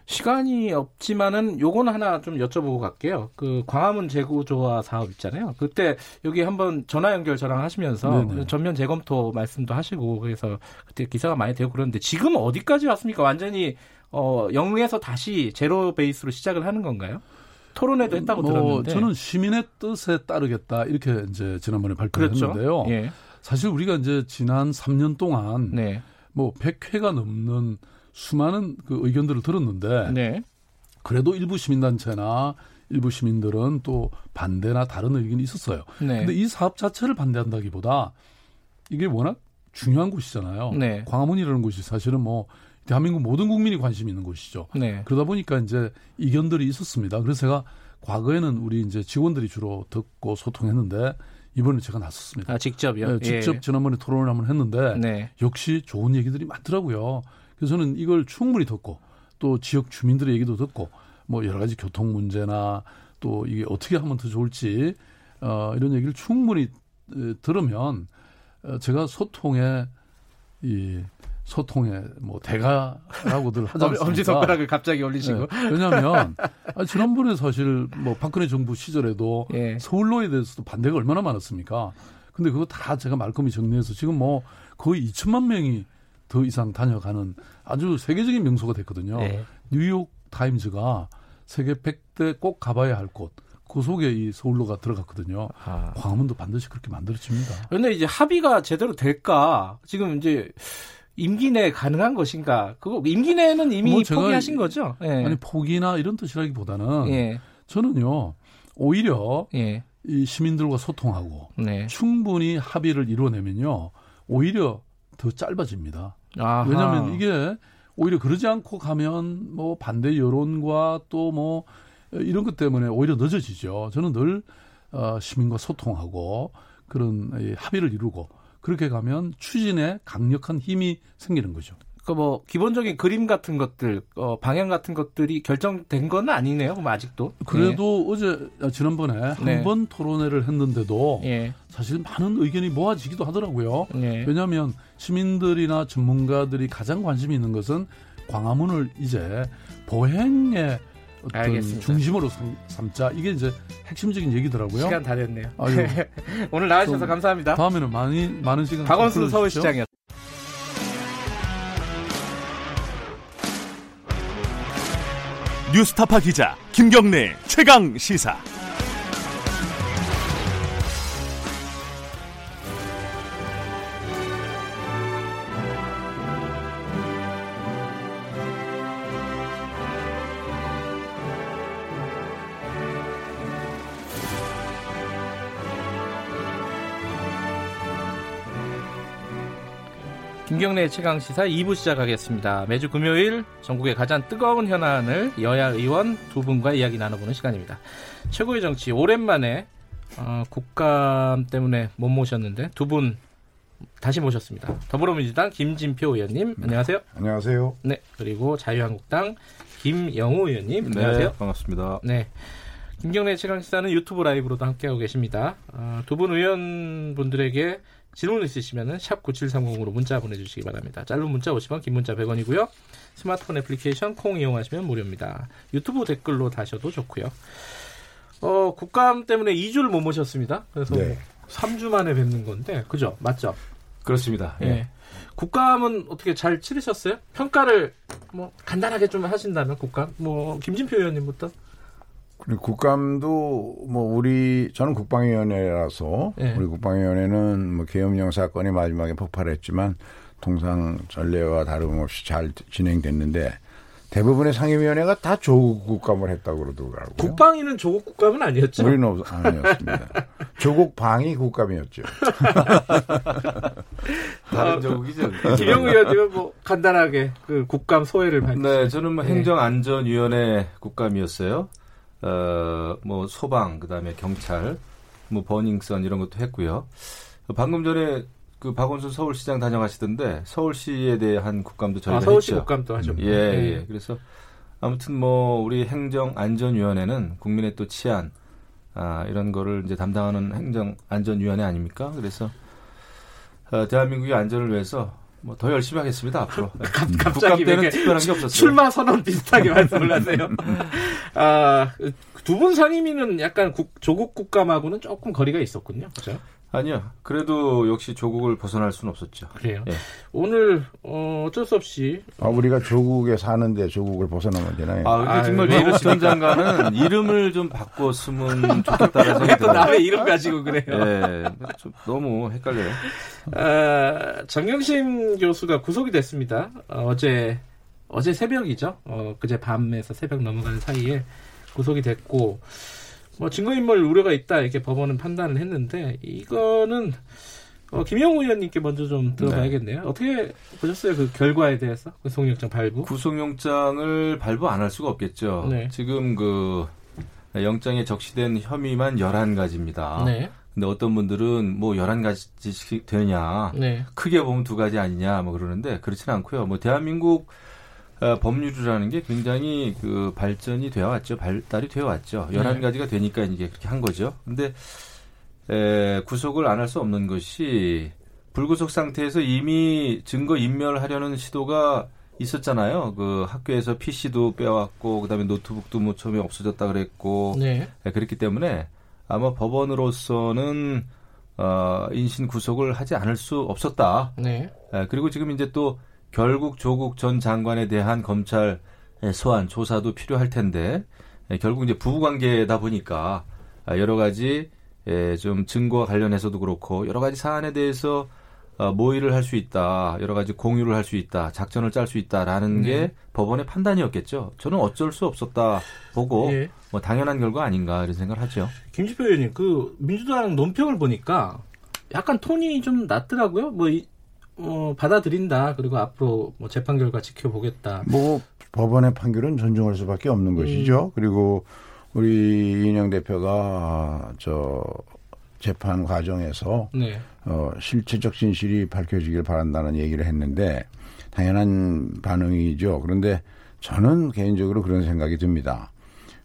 시간이 없지만은 요건 하나 좀 여쭤보고 갈게요. 그 광화문 재구조화 사업 있잖아요. 그때 여기 한번 전화 연결 저랑 하시면서 네네. 전면 재검토 말씀도 하시고 그래서 그때 기사가 많이 되고 그러는데 지금 어디까지 왔습니까? 완전히 어 영에서 다시 제로 베이스로 시작을 하는 건가요? 토론회도 했다고 뭐 들었는데. 저는 시민의 뜻에 따르겠다 이렇게 이제 지난번에 발표를 그렇죠. 했는데요. 예. 사실 우리가 이제 지난 3년 동안 네. 뭐 100회가 넘는 수많은 그 의견들을 들었는데 네. 그래도 일부 시민단체나 일부 시민들은 또 반대나 다른 의견이 있었어요. 네. 근데 이 사업 자체를 반대한다기보다 이게 워낙 중요한 곳이잖아요. 네. 광화문이라는 곳이 사실은 뭐 대한민국 모든 국민이 관심이 있는 곳이죠. 네. 그러다 보니까 이제 이견들이 있었습니다. 그래서 제가 과거에는 우리 이제 직원들이 주로 듣고 소통했는데 이번에 제가 나섰습니다. 아, 직접요. 네, 직접 예. 지난번에 토론을 한번 했는데 네. 역시 좋은 얘기들이 많더라고요. 그래서 저는 이걸 충분히 듣고 또 지역 주민들의 얘기도 듣고 뭐 여러 가지 교통 문제나 또 이게 어떻게 하면 더 좋을지 어, 이런 얘기를 충분히 에, 들으면 어, 제가 소통의 이 소통의 뭐 대가라고들 않습니까? 엄지 손가락을 갑자기 올리시고. 네, 왜냐하면 아, 지난번에 사실 뭐 박근혜 정부 시절에도 예. 서울로에 대해서도 반대가 얼마나 많았습니까? 근데 그거 다 제가 말끔히 정리해서 지금 뭐 거의 2천만 명이 더 이상 다녀가는 아주 세계적인 명소가 됐거든요. 네. 뉴욕 타임즈가 세계 100대 꼭 가봐야 할 곳. 그 속에 이 서울로가 들어갔거든요. 아. 광화문도 반드시 그렇게 만들어집니다. 그런데 이제 합의가 제대로 될까? 지금 이제 임기 내에 가능한 것인가? 그거 임기 내는 이미 뭐 포기하신 거죠? 예. 아니 포기나 이런 뜻이라기보다는 예. 저는요 오히려 예. 이 시민들과 소통하고 네. 충분히 합의를 이루어내면요 오히려 더 짧아집니다. 아하. 왜냐하면 이게 오히려 그러지 않고 가면 뭐 반대 여론과 또 뭐 이런 것 때문에 오히려 늦어지죠. 저는 늘 어, 시민과 소통하고 그런 이 합의를 이루고 그렇게 가면 추진에 강력한 힘이 생기는 거죠. 그뭐 기본적인 그림 같은 것들, 어, 방향 같은 것들이 결정된 건 아니네요. 그럼 아직도. 그래도 어제 아, 지난번에 네. 한번 토론회를 했는데도 예. 사실 많은 의견이 모아지기도 하더라고요. 예. 왜냐하면 시민들이나 전문가들이 가장 관심이 있는 것은 광화문을 이제 보행의 어떤 알겠습니다. 중심으로 삼, 삼자 이게 이제 핵심적인 얘기더라고요. 시간 다 됐네요. 아유, 오늘 나와주셔서 좀 감사합니다. 다음에는 많이 많은 시간 박원순. 서울시장이었습니다. 뉴스타파 기자 김경래 최강 시사. 김경래 최강 시사 2부 시작하겠습니다. 매주 금요일 전국의 가장 뜨거운 현안을 여야 의원 두 분과 이야기 나눠보는 시간입니다. 최고의 정치 오랜만에 어, 국감 때문에 못 모셨는데 두 분 다시 모셨습니다. 더불어민주당 김진표 의원님 안녕하세요. 안녕하세요. 네 그리고 자유한국당 김영우 의원님 안녕하세요. 반갑습니다. 네. 김경래 최강 시사는 유튜브 라이브로도 함께하고 계십니다. 어, 두분 의원분들에게 질문 있으시면 샵 9730으로 문자 보내주시기 바랍니다. 짧은 문자 50원, 긴 문자 100원이고요. 스마트폰 애플리케이션 콩 이용하시면 무료입니다. 유튜브 댓글로 다셔도 좋고요. 어, 국감 때문에 2주를 못 모셨습니다. 그래서 네. 3주 만에 뵙는 건데, 그죠? 맞죠? 그렇습니다. 예. 예. 국감은 어떻게 잘 치르셨어요? 평가를 뭐 간단하게 좀 하신다면 국감? 뭐 김진표 의원님부터? 그리고 국감도 뭐 우리 저는 국방위원회라서 예. 우리 국방위원회는 뭐 계엄령 사건이 마지막에 폭발했지만 통상 전례와 다름없이 잘 진행됐는데 대부분의 상임위원회가 다 조국 국감을 했다고 그러더라고요. 국방위는 조국 국감은 아니었죠? 우리는 없- 아니었습니다. 조국 방위 국감이었죠. 다른 조국이죠. 김영우 의원님은 뭐 간단하게 그 국감 소회를 밝히 네, 저는 뭐 네. 행정안전위원회 국감이었어요. 어, 뭐 소방, 그다음에 경찰, 뭐 버닝썬 이런 것도 했고요. 방금 전에 그 박원순 서울시장 다녀가시던데 서울시에 대한 국감도 저희가 아, 서울시 했죠. 국감도 하셨고. 예, 예. 그래서 아무튼 뭐 우리 행정안전위원회는 국민의 또 치안 아, 이런 거를 이제 담당하는 행정안전위원회 아닙니까? 그래서 어, 대한민국의 안전을 위해서 뭐 더 열심히 하겠습니다 앞으로. 예. 국감 갑자기 때는 특별한 게 없었어요. 출마 선언 비슷하게 말씀을 하세요. 아, 두분 상임위는 약간 국- 조국 국감하고는 조금 거리가 있었군요. 그죠? 아니요. 그래도 역시 조국을 벗어날 수는 없었죠. 그래요. 예. 오늘 어, 어쩔 수 없이 아, 우리가 조국에 사는데 조국을 벗어나면 되나요? 아, 근데 정말 전 장관은 이름을 좀 바꿨으면 좋겠다는 생각이 또 들어요. 남의 이름 가지고 그래요. 예, 좀 너무 헷갈려요. 아, 정경심 교수가 구속이 됐습니다. 어, 제 어제 새벽이죠. 어, 그제 밤에서 새벽 넘어가는 사이에 구속이 됐고 뭐 증거인멸 우려가 있다 이렇게 법원은 판단을 했는데 이거는 어, 김영우 의원님께 먼저 좀 들어봐야겠네요. 어떻게 보셨어요 그 결과에 대해서 그 구속영장 발부? 구속영장을 발부 안 할 수가 없겠죠. 네. 지금 그 영장에 적시된 혐의만 11가지입니다. 네, 근데 어떤 분들은 뭐 11가지씩 되느냐. 네, 크게 보면 두 가지 아니냐 뭐 그러는데 그렇지는 않고요. 뭐 대한민국 어, 법률이라는 게 굉장히 그 발전이 되어 왔죠. 발달이 되어 왔죠. 네. 11가지가 되니까 이제 그렇게 한 거죠. 근데 에, 구속을 안 할 수 없는 것이 불구속 상태에서 이미 증거 인멸하려는 시도가 있었잖아요. 그 학교에서 PC도 빼왔고 그다음에 노트북도 뭐 처음에 없어졌다 그랬고 네, 네, 그렇기 때문에 아마 법원으로서는 어, 인신 구속을 하지 않을 수 없었다. 네, 예, 그리고 지금 이제 또 결국 조국 전 장관에 대한 검찰 소환 조사도 필요할 텐데 예, 결국 이제 부부 관계다 보니까 아, 여러 가지 예, 좀 증거와 관련해서도 그렇고 여러 가지 사안에 대해서 어, 모의를 할 수 있다, 여러 가지 공유를 할 수 있다, 작전을 짤 수 있다라는 네. 게 법원의 판단이었겠죠. 저는 어쩔 수 없었다 보고 예. 뭐 당연한 결과 아닌가 이런 생각을 하죠. 김지표 의원님, 그 민주당 논평을 보니까 약간 톤이 좀 낮더라고요. 뭐 이, 어, 받아들인다. 그리고 앞으로 뭐 재판 결과 지켜보겠다. 뭐 법원의 판결은 존중할 수밖에 없는 것이죠. 그리고 우리 이인영 대표가 저 재판 과정에서 네, 어, 실체적 진실이 밝혀지길 바란다는 얘기를 했는데 당연한 반응이죠. 그런데 저는 개인적으로 그런 생각이 듭니다.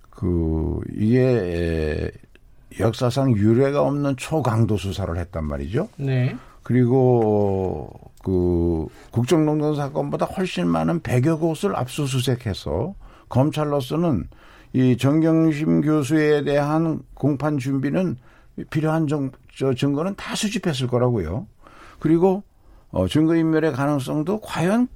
그 이게 에, 역사상 유례가 없는 초강도 수사를 했단 말이죠. 네, 그리고 그 국정농단 사건보다 훨씬 많은 100여 곳을 압수수색해서 검찰로서는 이 정경심 교수에 대한 공판 준비는 필요한 정, 저 증거는 다 수집했을 거라고요. 그리고 어, 증거인멸의 가능성도 과연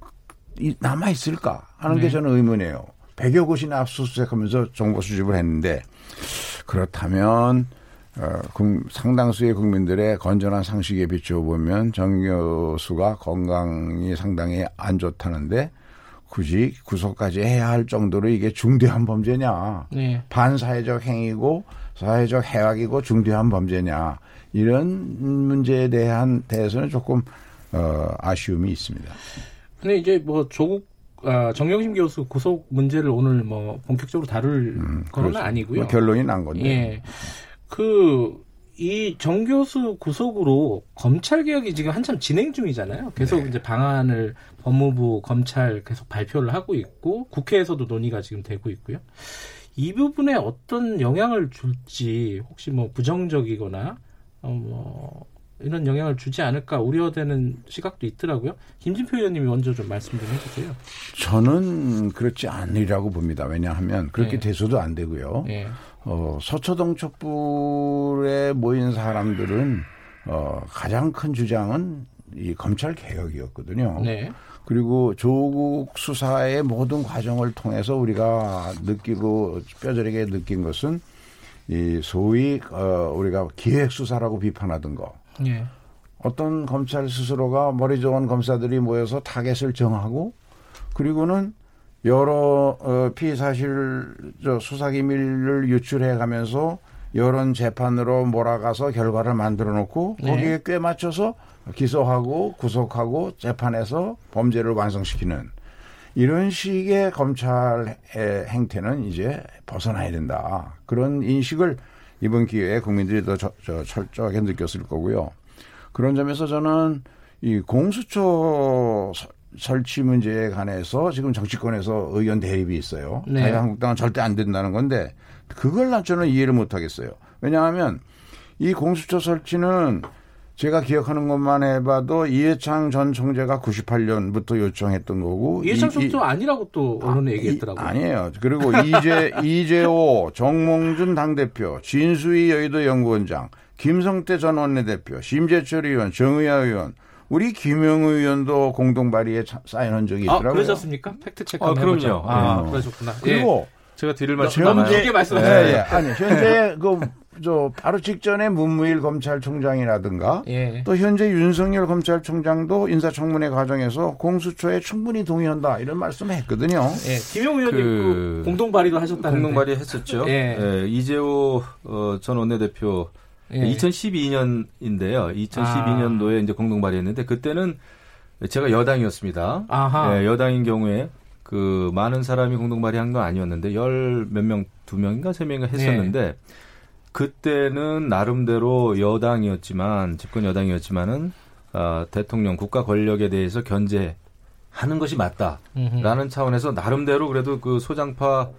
남아 있을까 하는 게 네. 저는 의문이에요. 100여 곳이나 압수수색하면서 정보 수집을 했는데 그렇다면 어, 국- 상당수의 국민들의 건전한 상식에 비추어 보면 정 교수가 건강이 상당히 안 좋다는데 굳이 구속까지 해야 할 정도로 이게 중대한 범죄냐? 네. 반사회적 행위고 사회적 해악이고 중대한 범죄냐? 이런 문제에 대한 대해서는 조금 어, 아쉬움이 있습니다. 근데 이제 뭐 조국 아, 정경심 교수 구속 문제를 오늘 뭐 본격적으로 다룰 건 그렇죠. 아니고요. 뭐 결론이 난 건데. 예. 그, 이 정 교수 구속으로 검찰 개혁이 지금 한참 진행 중이잖아요. 계속 네. 이제 방안을 법무부, 검찰 계속 발표를 하고 있고, 국회에서도 논의가 지금 되고 있고요. 이 부분에 어떤 영향을 줄지, 혹시 뭐 부정적이거나, 어, 뭐, 이런 영향을 주지 않을까 우려되는 시각도 있더라고요. 김진표 의원님이 먼저 좀 말씀 좀 해주세요. 저는 그렇지 않으리라고 봅니다. 왜냐하면 그렇게 네. 돼서도 안 되고요. 예. 어, 서초동 촛불에 모인 사람들은 어, 가장 큰 주장은 이 검찰 개혁이었거든요. 네. 그리고 조국 수사의 모든 과정을 통해서 우리가 느끼고 뼈저리게 느낀 것은 이 소위 어, 우리가 기획 수사라고 비판하던 거. 예. 어떤 검찰 스스로가 머리 좋은 검사들이 모여서 타겟을 정하고 그리고는 여러 어, 피의 사실 저 수사 기밀을 유출해 가면서 여론 재판으로 몰아가서 결과를 만들어 놓고 네. 거기에 꽤 맞춰서 기소하고 구속하고 재판에서 범죄를 완성시키는 이런 식의 검찰의 행태는 이제 벗어나야 된다. 그런 인식을 이번 기회에 국민들이 더 저- 저 철저하게 느꼈을 거고요. 그런 점에서 저는 이 공수처 서- 설치 문제에 관해서 지금 정치권에서 의견 대립이 있어요. 네. 자유한국당은 절대 안 된다는 건데 그걸 난 저는 이해를 못 하겠어요. 왜냐하면 이 공수처 설치는 제가 기억하는 것만 해봐도 이해창 전 총재가 98년부터 요청했던 거고 이해창 총도 아니라고 또 언론에 아, 얘기했더라고요. 이- 아니에요. 그리고 이재 이재호, 정몽준 당대표, 진수희 여의도 연구원장, 김성태 전 원내대표, 심재철 의원, 정의아 의원, 우리 김영우 의원도 공동 발의에 차- 사인한 적이 아, 있더라고요. 그러셨습니까? 팩트 체크 아, 한번 해보죠. 그럼요. 아, 네. 그러셨구나. 그리고 제가 드릴 예. 말씀 너무 많아요. 길게 말씀하세요. 예, 예. 아니 현재 그 저 바로 직전에 문무일 검찰총장이라든가 예. 또 현재 윤석열 검찰총장도 인사청문회 과정에서 공수처에 충분히 동의한다 이런 말씀을 했거든요. 예. 김용 의원님 그- 그 공동 발의도 하셨다는데. 공동 발의 했었죠. 예. 예, 이재호 어, 전 원내대표 예. 2012년인데요. 2012년도에 이제 공동 발의했는데 그때는 제가 여당이었습니다. 아하. 예, 여당인 경우에 그 많은 사람이 공동 발의한 건 아니었는데 열 몇 명, 두 명인가 세 명인가 했었는데 네. 그때는 나름대로 여당이었지만 집권 여당이었지만은 아, 대통령 국가 권력에 대해서 견제하는 것이 맞다. 음흠. 라는 차원에서 나름대로 그래도 그 소장파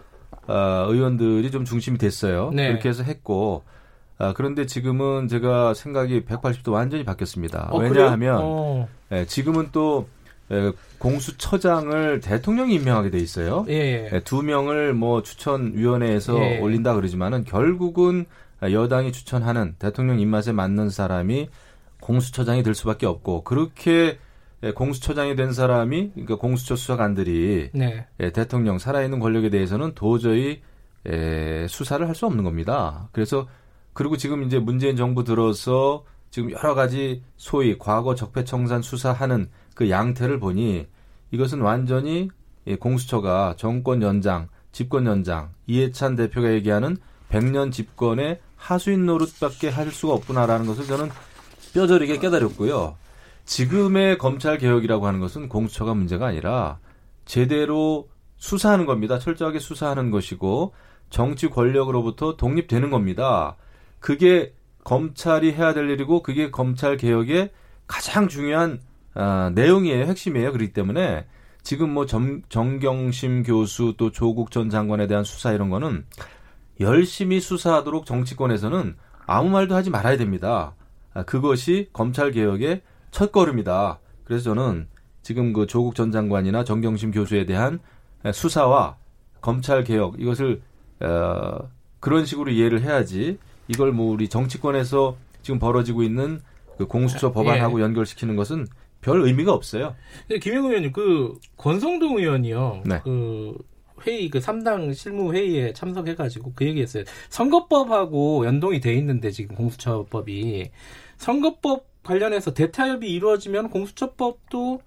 아, 의원들이 좀 중심이 됐어요. 네. 그렇게 해서 했고 아, 그런데 지금은 제가 생각이 180도 완전히 바뀌었습니다. 어, 왜냐하면? 어. 예, 지금은 또 예, 공수처장을 대통령이 임명하게 돼 있어요. 예, 예. 예, 두 명을 뭐 추천위원회에서 예. 올린다 그러지만은 결국은 여당이 추천하는 대통령 입맛에 맞는 사람이 공수처장이 될 수밖에 없고 그렇게 예, 공수처장이 된 사람이 그러니까 공수처 수사관들이 네. 예, 대통령 살아있는 권력에 대해서는 도저히 예, 수사를 할 수 없는 겁니다. 그래서 그리고 지금 이제 문재인 정부 들어서 지금 여러 가지 소위 과거 적폐청산 수사하는 그 양태를 보니 이것은 완전히 예, 공수처가 정권 연장, 집권 연장, 이해찬 대표가 얘기하는 100년 집권의 하수인 노릇밖에 할 수가 없구나라는 것을 저는 뼈저리게 깨달았고요. 지금의 검찰 개혁이라고 하는 것은 공수처가 문제가 아니라 제대로 수사하는 겁니다. 철저하게 수사하는 것이고 정치 권력으로부터 독립되는 겁니다. 그게 검찰이 해야 될 일이고 그게 검찰 개혁의 가장 중요한 아, 내용이에요. 핵심이에요. 그렇기 때문에 지금 뭐 정, 정경심 교수 또 조국 전 장관에 대한 수사 이런 거는 열심히 수사하도록 정치권에서는 아무 말도 하지 말아야 됩니다. 아, 그것이 검찰 개혁의 첫 걸음이다. 그래서 저는 지금 그 조국 전 장관이나 정경심 교수에 대한 수사와 검찰 개혁 이것을 어, 그런 식으로 이해를 해야지 이걸 뭐 우리 정치권에서 지금 벌어지고 있는 그 공수처 법안하고 예. 연결시키는 것은 별 의미가 없어요. 근데 김영우 의원님 그 권성동 의원이요. 네. 그 회의 그 3당 실무 회의에 참석해 가지고 그 얘기했어요. 선거법하고 연동이 돼 있는데 지금 공수처법이 선거법 관련해서 대타협이 이루어지면 공수처법도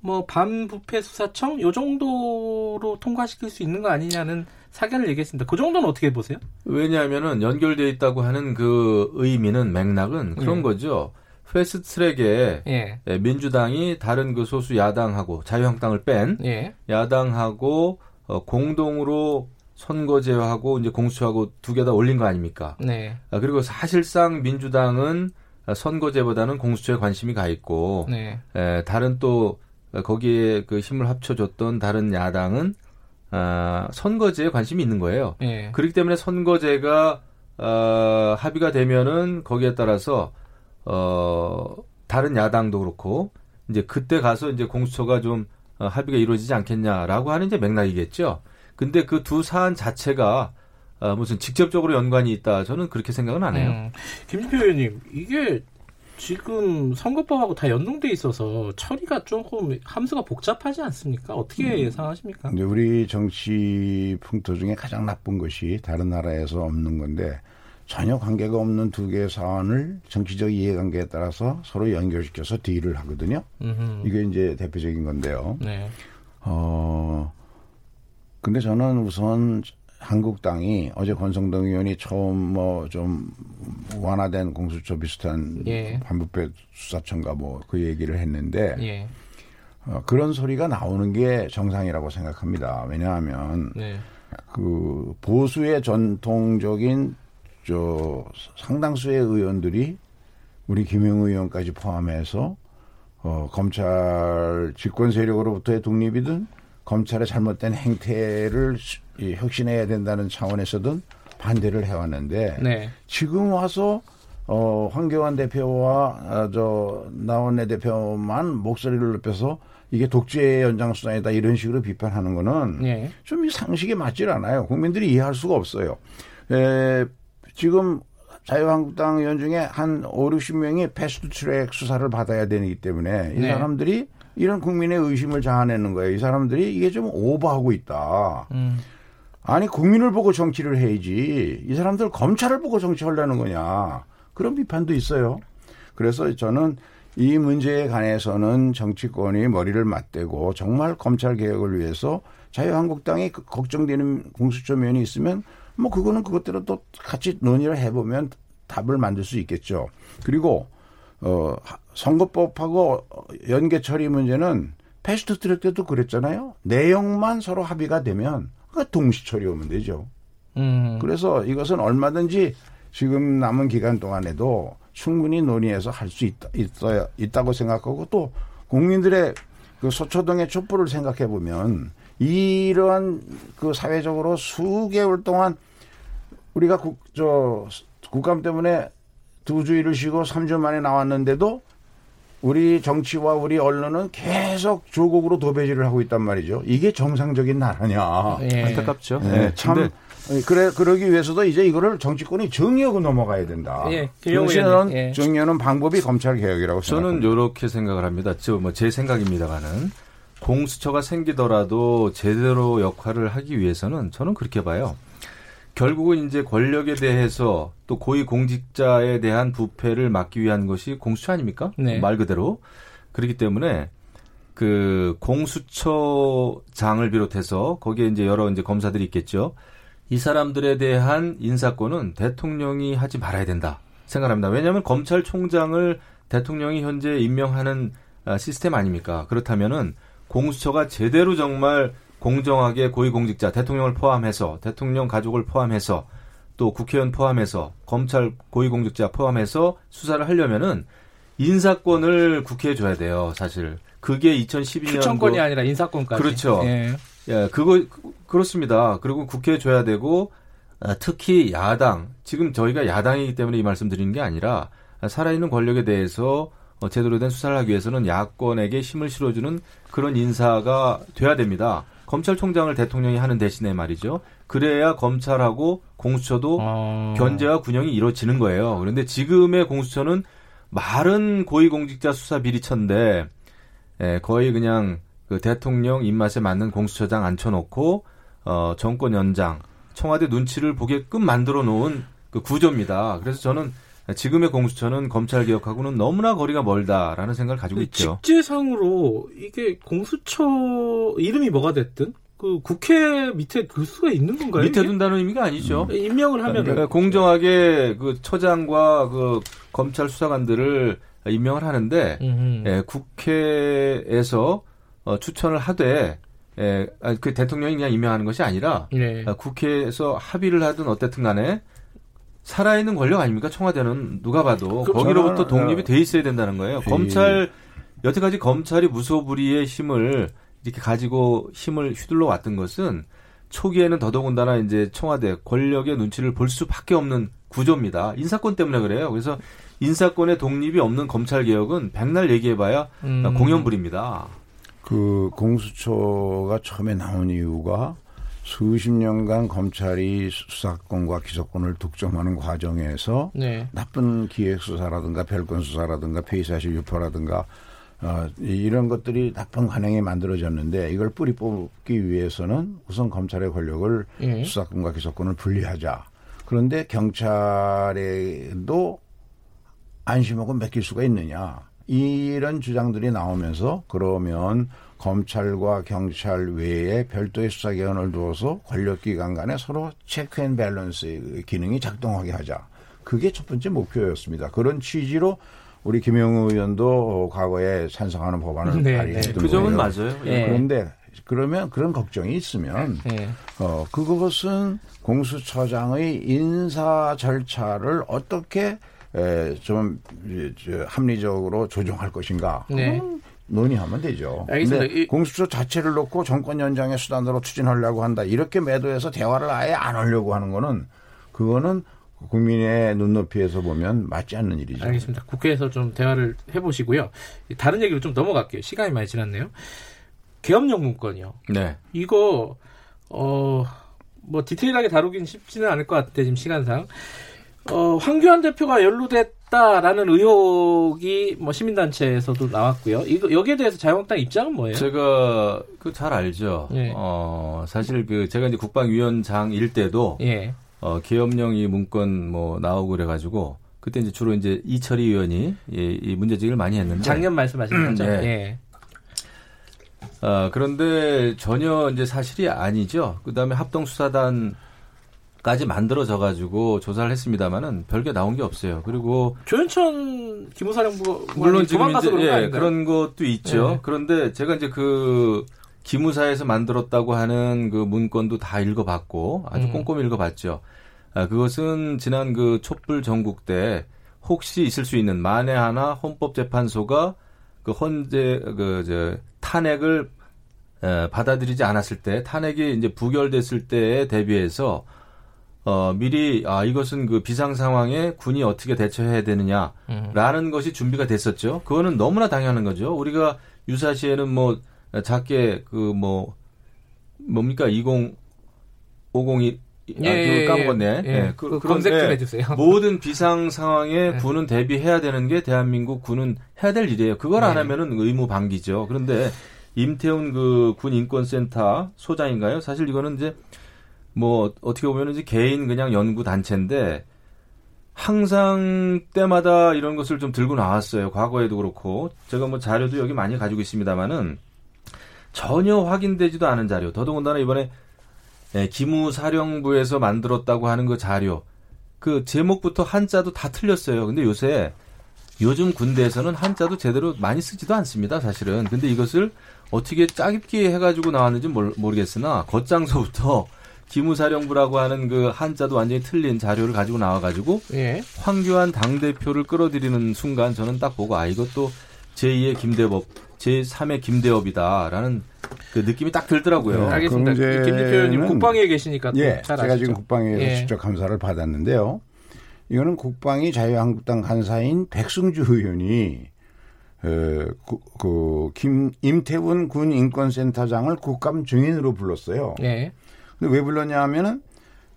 뭐 반부패 수사청 요 정도로 통과시킬 수 있는 거 아니냐는 사견을 얘기했습니다. 그 정도는 어떻게 보세요? 왜냐하면은 연결돼 있다고 하는 그 의미는 맥락은 그런 예. 거죠. 패스트트랙에 예. 예, 민주당이 다른 그 소수 야당하고 자유한국당을 뺀 예. 야당하고 어, 공동으로 선거제하고 이제 공수처하고 두 개 다 올린 거 아닙니까? 네. 아, 그리고 사실상 민주당은 선거제보다는 공수처에 관심이 가 있고 네. 에, 다른 또 거기에 그 힘을 합쳐줬던 다른 야당은 아, 선거제에 관심이 있는 거예요. 예. 그렇기 때문에 선거제가 어, 합의가 되면은 거기에 따라서 어, 다른 야당도 그렇고 이제 그때 가서 이제 공수처가 좀 어, 합의가 이루어지지 않겠냐라고 하는 이제 맥락이겠죠. 근데 그 두 사안 자체가 어, 무슨 직접적으로 연관이 있다 저는 그렇게 생각은 안 해요. 음. 김진표 의원님, 이게 지금 선거법하고 다 연동돼 있어서 처리가 조금 함수가 복잡하지 않습니까? 어떻게 예상하십니까? 근데 우리 정치 풍토 중에 가장 나쁜 것이 다른 나라에서 없는 건데 전혀 관계가 없는 두 개의 사안을 정치적 이해관계에 따라서 서로 연결시켜서 딜을 하거든요. 음흠. 이게 이제 대표적인 건데요. 네. 어, 근데 저는 우선 한국당이 어제 권성동 의원이 처음 뭐 좀 완화된 공수처 비슷한 예. 반부패 수사청가 뭐그 얘기를 했는데 예. 어, 그런 소리가 나오는 게 정상이라고 생각합니다. 왜냐하면 네. 그 보수의 전통적인 저 상당수의 의원들이 우리 김영우 의원까지 포함해서 어, 검찰 집권 세력으로부터의 독립이든 검찰의 잘못된 행태를 수- 이, 혁신해야 된다는 차원에서든 반대를 해왔는데 네. 지금 와서 어, 황교안 대표와 아, 저 나원내 대표만 목소리를 높여서 이게 독재 연장수단이다 이런 식으로 비판하는 거는 예. 좀이 상식에 맞질 않아요. 국민들이 이해할 수가 없어요. 에, 지금 자유한국당 의원 중에 한 5, 60명이 패스트 트랙 수사를 받아야 되기 때문에 이 네. 사람들이 이런 국민의 의심을 자아내는 거예요. 이 사람들이 이게 좀 오버하고 있다. 음. 아니 국민을 보고 정치를 해야지 이 사람들 검찰을 보고 정치하려는 거냐 그런 비판도 있어요. 그래서 저는 이 문제에 관해서는 정치권이 머리를 맞대고 정말 검찰 개혁을 위해서 자유한국당이 그- 걱정되는 공수처 면이 있으면 뭐 그거는 그것대로 또 같이 논의를 해보면 답을 만들 수 있겠죠. 그리고 어 하- 선거법하고 연계 처리 문제는 패스트 트랙 때도 그랬잖아요. 내용만 서로 합의가 되면 그 동시 처리하면 되죠. 음. 그래서 이것은 얼마든지 지금 남은 기간 동안에도 충분히 논의해서 할 수 있다, 있어야, 있다고 생각하고 또 국민들의 그 소초동의 촛불을 생각해 보면 이러한 그 사회적으로 수개월 동안 우리가 국, 저, 국감 때문에 두 주일을 쉬고 3주 만에 나왔는데도 우리 정치와 우리 언론은 계속 조국으로 도배질을 하고 있단 말이죠. 이게 정상적인 나라냐. 예. 안타깝죠. 네, 네, 참 근데 그래 그러기 위해서도 이제 이거를 정치권이 정의하고 넘어가야 된다. 예, 의원님, 예. 정의하는 방법이 검찰 개혁이라고 저는 생각합니다. 이렇게 생각을 합니다. 저뭐 제 생각입니다만은 공수처가 생기더라도 제대로 역할을 하기 위해서는 저는 그렇게 봐요. 결국은 이제 권력에 대해서 또 고위 공직자에 대한 부패를 막기 위한 것이 공수처 아닙니까? 네. 말 그대로 그렇기 때문에 그 공수처장을 비롯해서 거기에 이제 여러 이제 검사들이 있겠죠. 이 사람들에 대한 인사권은 대통령이 하지 말아야 된다 생각합니다. 왜냐하면 검찰총장을 대통령이 현재 임명하는 아, 시스템 아닙니까? 그렇다면은 공수처가 제대로 정말 공정하게 고위공직자 대통령을 포함해서 대통령 가족을 포함해서 또 국회의원 포함해서 검찰 고위공직자 포함해서 수사를 하려면은 인사권을 국회에 줘야 돼요, 사실. 그게 2012년 추천권이 아니라 인사권까지. 그렇죠. 예. 예, 그거 그- 그렇습니다. 그리고 국회에 줘야 되고 아, 특히 야당 지금 저희가 야당이기 때문에 이 말씀드리는 게 아니라 아, 살아있는 권력에 대해서 어, 제대로 된 수사를 하기 위해서는 야권에게 힘을 실어주는 그런 인사가 돼야 됩니다. 검찰총장을 대통령이 하는 대신에 말이죠. 그래야 검찰하고 공수처도 어. 견제와 균형이 이루어지는 거예요. 그런데 지금의 공수처는 말은 고위공직자 수사 비리처인데 예, 거의 그냥 그 대통령 입맛에 맞는 공수처장 앉혀놓고 어, 정권 연장, 청와대 눈치를 보게끔 만들어 놓은 그 구조입니다. 그래서 저는 지금의 공수처는 검찰 개혁하고는 너무나 거리가 멀다라는 생각을 가지고 있죠. 직제상으로 이게 공수처 이름이 뭐가 됐든 그 국회 밑에 둘 수가 있는 건가요? 밑에? 둔다는 의미가 아니죠. 임명을 하면 그러니까 공정하게 그 처장과 그 검찰 수사관들을 임명을 하는데 음. 예, 국회에서 어, 추천을 하되 예, 아, 그 대통령이 그냥 임명하는 것이 아니라 네. 아, 국회에서 합의를 하든 어쨌든 간에 살아있는 권력 아닙니까? 청와대는 누가 봐도 그렇죠. 거기로부터 저는, 독립이 어, 돼 있어야 된다는 거예요. 이- 검찰 여태까지 검찰이 무소불위의 힘을 이렇게 가지고 힘을 휘둘러 왔던 것은 초기에는 더더군다나 이제 청와대 권력의 눈치를 볼 수밖에 없는 구조입니다. 인사권 때문에 그래요. 그래서 인사권의 독립이 없는 검찰 개혁은 백날 얘기해봐야 음. 공연불입니다. 그 공수처가 처음에 나온 이유가 수십 년간 검찰이 수사권과 기소권을 독점하는 과정에서 네. 나쁜 기획 수사라든가 별건 수사라든가 폐의사실 유포라든가 어, 이런 것들이 나쁜 관행이 만들어졌는데 이걸 뿌리 뽑기 위해서는 우선 검찰의 권력을 예. 수사권과 기소권을 분리하자. 그런데 경찰에도 안심하고 맡길 수가 있느냐. 이런 주장들이 나오면서 그러면 검찰과 경찰 외에 별도의 수사기관을 두어서 권력기관 간에 서로 check and balance의 기능이 작동하게 하자. 그게 첫 번째 목표였습니다. 그런 취지로 우리 김영우 의원도 과거에 찬성하는 법안을 네, 발의했던 네. 그 점은 거예요. 맞아요. 예. 그런데 그러면 그런 걱정이 있으면 네. 어, 그것은 공수처장의 인사 절차를 어떻게 에, 좀 이, 저, 합리적으로 조정할 것인가. 네. 논의하면 되죠. 알겠습니다. 근데 이- 공수처 자체를 놓고 정권 연장의 수단으로 추진하려고 한다. 이렇게 매도해서 대화를 아예 안 하려고 하는 거는 그거는 국민의 눈높이에서 보면 맞지 않는 일이죠. 알겠습니다. 국회에서 좀 대화를 해보시고요. 다른 얘기로 좀 넘어갈게요. 시간이 많이 지났네요. 문건이요. 네. 이거 어 뭐 디테일하게 다루긴 쉽지는 않을 것 같아 지금 시간상. 어 황교안 대표가 연루됐 다라는 의혹이 뭐 시민단체에서도 나왔고요. 이거 여기에 대해서 자유한국당 입장은 뭐예요? 제가 그 잘 알죠. 예. 어, 사실 그 제가 이제 국방위원장 일 때도 예. 어, 계엄령 이 문건 뭐 나오고 그래가지고 그때 이제 주로 이제 이철희 의원이 이, 이 문제 제기를 많이 했는데 작년 말씀하신 거죠? 네. 예. 어, 그런데 전혀 이제 사실이 아니죠. 그 다음에 합동수사단 까지 만들어져 가지고 조사를 했습니다마는 별게 나온 게 없어요. 그리고 조현천 기무사령부 물론 지금 이제 그런 거 예? 그런 것도 있죠. 네. 그런데 제가 이제 그 기무사에서 만들었다고 하는 그 문건도 다 읽어봤고 아주 음. 꼼꼼히 읽어봤죠. 아, 그것은 지난 그 촛불 전국 때 혹시 있을 수 있는 만에 하나 헌법재판소가 그 헌재 그저 탄핵을 에, 받아들이지 않았을 때 탄핵이 이제 부결됐을 때에 대비해서 어 미리 아 이것은 그 비상 상황에 군이 어떻게 대처해야 되느냐 음. 라는 것이 준비가 됐었죠. 그거는 너무나 당연한 거죠. 우리가 유사시에는 뭐 작게 그 뭐 뭡니까 2050이 아, 예, 그 까먹었네. 예. 예, 그 검색 좀 해주세요. 모든 비상 상황에 네. 군은 대비해야 되는 게 대한민국 군은 해야 될 일이에요. 그걸 안 네. 하면은 의무 방기죠. 그런데 임태훈 그 군 인권센터 소장인가요? 사실 이거는 이제 뭐 어떻게 보면 이제 개인 그냥 연구 단체인데 항상 때마다 이런 것을 좀 들고 나왔어요. 과거에도 그렇고 제가 뭐 자료도 여기 많이 가지고 있습니다만은 전혀 확인되지도 않은 자료. 더더군다나 이번에 예, 기무사령부에서 만들었다고 하는 그 자료. 그 제목부터 한자도 다 틀렸어요. 근데 요새 요즘 군대에서는 한자도 제대로 많이 쓰지도 않습니다, 사실은. 근데 이것을 어떻게 짜깁기 해가지고 나왔는지 모르, 모르겠으나 겉장서부터 기무사령부라고 하는 그 한자도 완전히 틀린 자료를 가지고 나와가지고 예. 황교안 당 대표를 끌어들이는 순간 저는 딱 보고 아 이것도 제2의 김대법, 제3의 김대업이다라는 그 느낌이 딱 들더라고요. 네. 알겠습니다. 그김 대표님 문제는- 국방위에 계시니까 또 예, 잘 제가 아시죠? 지금 국방위에서 예. 직접 감사를 받았는데요. 이거는 국방위 자유한국당 간사인 백승주 의원이 어, 그, 그 김, 임태훈 군 인권센터장을 국감 증인으로 불렀어요. 예. 근데 왜 불렀냐 하면은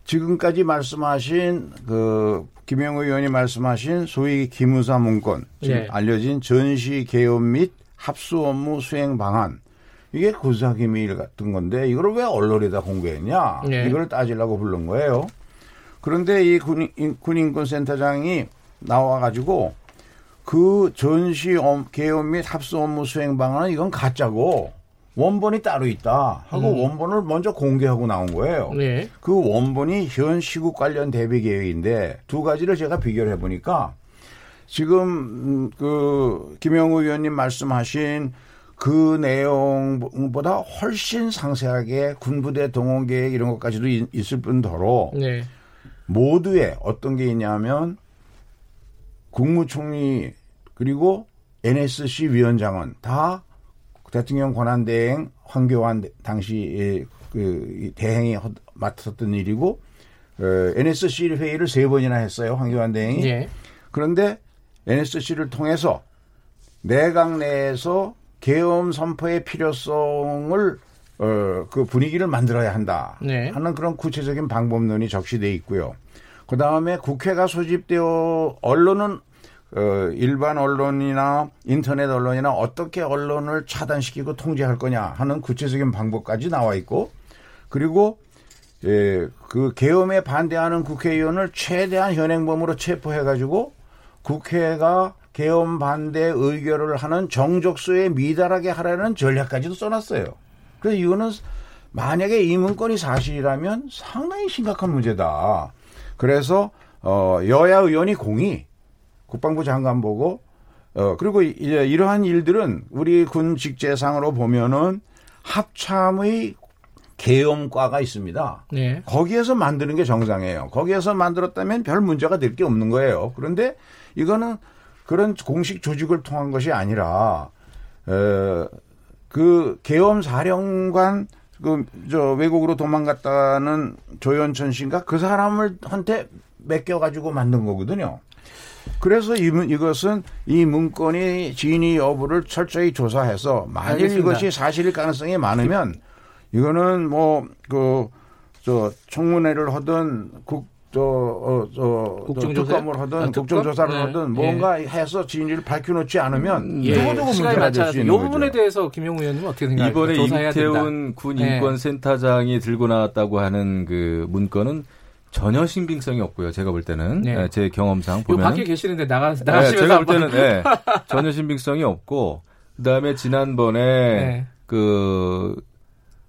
지금까지 말씀하신 그 김영우 의원이 말씀하신 소위 기무사 문건 지금 예. 알려진 전시 개업 및 합수 업무 수행 방안 이게 군사 기밀 같은 건데 이걸 왜 언론에다 공개했냐 예. 이걸 따지려고 부른 거예요. 그런데 이 군인, 군인권센터장이 나와가지고 그 전시 업- 계엄 및 합수 업무 수행 방안은 이건 가짜고 원본이 따로 있다 하고 음. 원본을 먼저 공개하고 나온 거예요. 네. 그 원본이 현 시국 관련 대비 계획인데 두 가지를 제가 비교를 해보니까 지금 음, 그 김영우 의원님 말씀하신 그 내용보다 훨씬 상세하게 군부대 동원 계획 이런 것까지도 있- 있을 뿐더러 네. 모두에 어떤 게 있냐면 국무총리 그리고 NSC 위원장은 다 대통령 권한대행 황교안 대- 당시 그 대행이 허- 맡았던 일이고 어, NSC 회의를 세 번이나 했어요 황교안 대행이 예. 그런데 NSC를 통해서 내각 내에서 계엄 선포의 필요성을 어, 그 분위기를 만들어야 한다 네. 하는 그런 구체적인 방법론이 적시돼 있고요. 그 다음에 국회가 소집되어 언론은 어, 일반 언론이나 인터넷 언론이나 어떻게 언론을 차단시키고 통제할 거냐 하는 구체적인 방법까지 나와 있고 그리고 예, 그 계엄에 반대하는 국회의원을 최대한 현행범으로 체포해가지고 국회가 계엄 반대 의결을 하는 정족수에 미달하게 하라는 전략까지도 써놨어요. 그래서 이거는 만약에 이 문건이 사실이라면 상당히 심각한 문제다. 그래서 어 여야 의원이 공이 국방부 장관 보고 어 그리고 이제 이러한 일들은 우리 군 직제상으로 보면은 합참의 계엄과가 있습니다. 네. 거기에서 만드는 게 정상이에요. 거기에서 만들었다면 별 문제가 될 게 없는 거예요. 그런데 이거는 그런 공식 조직을 통한 것이 아니라 어, 그 계엄 사령관 그 저 외국으로 도망갔다는 조현천 씨인가 그 사람을 한테 맡겨 가지고 만든 거거든요. 그래서 이, 문- 이것은 이 문건이 진위 여부를 철저히 조사해서 만일 알겠습니다. 이것이 사실일 가능성이 많으면 이거는 뭐 그 저 청문회를 하든 국 저 어, 저 국정조사? 특검을 하든 아? 국정조사를 네. 하든 뭔가 해서 진위를 밝혀놓지 않으면 예. 두고두고 시간이 문제가 될수이 있는 부분에 거죠. 대해서 김용우 의원님 어떻게 생각하세요? 이번에 된다. 임태훈 군 네. 인권센터장이 들고 나왔다고 하는 그 문건은 전혀 신빙성이 없고요. 제가 볼 때는 네. 예, 제 경험상 요 보면 밖에 계시는데 나가 네, 나가시면서 제가 볼 때는 예, 전혀 신빙성이 없고 그다음에 지난번에 네. 그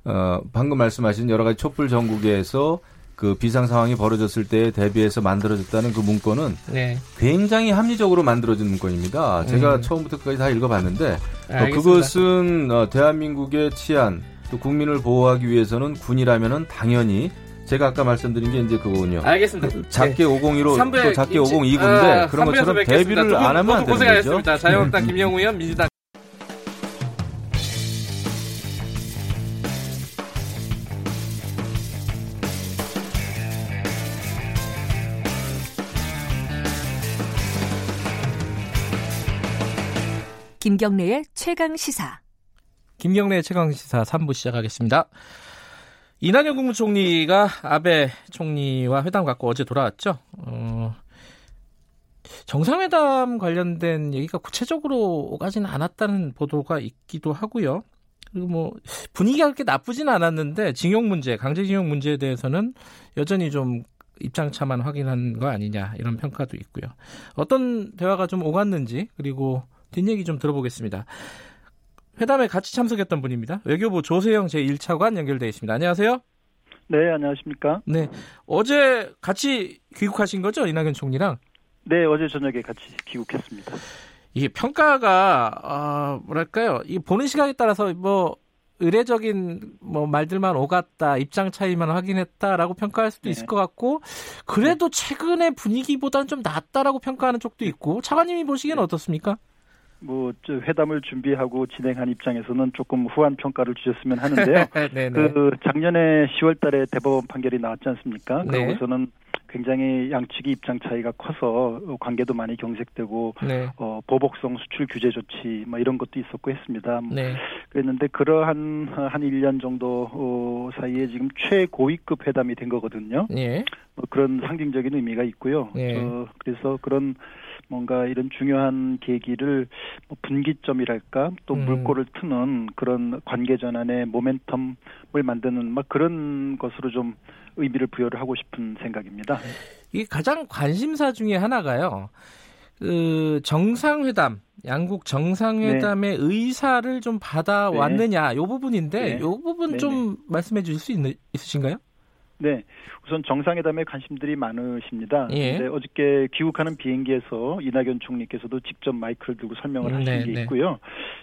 어, 방금 말씀하신 여러 가지 촛불 전국에서 그 비상 상황이 벌어졌을 때에 대비해서 만들어졌다는 그 문건은 네. 굉장히 합리적으로 만들어진 문건입니다. 제가 음. 처음부터 끝까지 다 읽어봤는데 어. 그것은 어, 대한민국의 치안 또 국민을 보호하기 위해서는 군이라면은 당연히 제가 아까 말씀드린 게 이제 그거군요. 알겠습니다. 작게 501로 삼부에 또 작게 일치- 502구인데 아, 그런 것처럼 뵙겠습니다. 두분 안 하면 안 되는 거죠. 고생하셨습니다. 자유한국당 김영우 의원, 민주당 김경래의 최강 시사. 김경래 최강 시사 3부 시작하겠습니다. 이낙연 국무총리가 아베 총리와 회담 갖고 어제 돌아왔죠. 어, 정상회담 관련된 얘기가 구체적으로 오가지는 않았다는 보도가 있기도 하고요. 그리고 뭐 분위기가 그렇게 나쁘진 않았는데 징용 문제, 강제징용 문제에 대해서는 여전히 좀 입장차만 확인한 거 아니냐 이런 평가도 있고요. 어떤 대화가 좀 오갔는지 그리고 뒷얘기 좀 들어보겠습니다. 회담에 같이 참석했던 분입니다. 외교부 조세영 제1차관 연결돼 있습니다. 안녕하세요. 네, 안녕하십니까? 네. 어제 같이 귀국하신 거죠? 이낙연 총리랑? 네, 어제 저녁에 같이 귀국했습니다. 이게 평가가, 아, 뭐랄까요. 이 보는 시각에 따라서 뭐, 의례적인 뭐 말들만 오갔다, 입장 차이만 확인했다라고 평가할 수도 네. 있을 것 같고, 그래도 최근의 분위기보다는 좀 낫다라고 평가하는 쪽도 있고, 차관님이 보시기에는 어떻습니까? 뭐, 저 회담을 준비하고 진행한 입장에서는 조금 후한 평가를 주셨으면 하는데요. 네네. 그 작년에 10월 달에 대법원 판결이 나왔지 않습니까? 네. 그러고서는 굉장히 양측이 입장 차이가 커서 관계도 많이 경색되고 네. 어, 보복성 수출 규제 조치 뭐 이런 것도 있었고 했습니다. 뭐 네. 그랬는데 그러한 한 1년 정도 어, 사이에 지금 최고위급 회담이 된 거거든요. 예. 뭐 그런 상징적인 의미가 있고요. 예. 어, 그래서 그런 뭔가 이런 중요한 계기를 뭐 분기점이랄까 또 음. 물꼬를 트는 그런 관계 전환의 모멘텀을 만드는 막 그런 것으로 좀 의미를 부여를 하고 싶은 생각입니다. 이게 가장 관심사 중에 하나가요. 그 정상회담, 양국 정상회담의 의사를 좀 받아왔느냐, 요 부분인데, 네. 요 부분 네, 좀 말씀해 주실 수 있, 있으신가요? 네, 우선 정상회담에 관심들이 많으십니다. 예. 근데 어저께 귀국하는 비행기에서 이낙연 총리께서도 직접 마이크를 들고 설명을 음, 하신 네, 게 네. 있고요.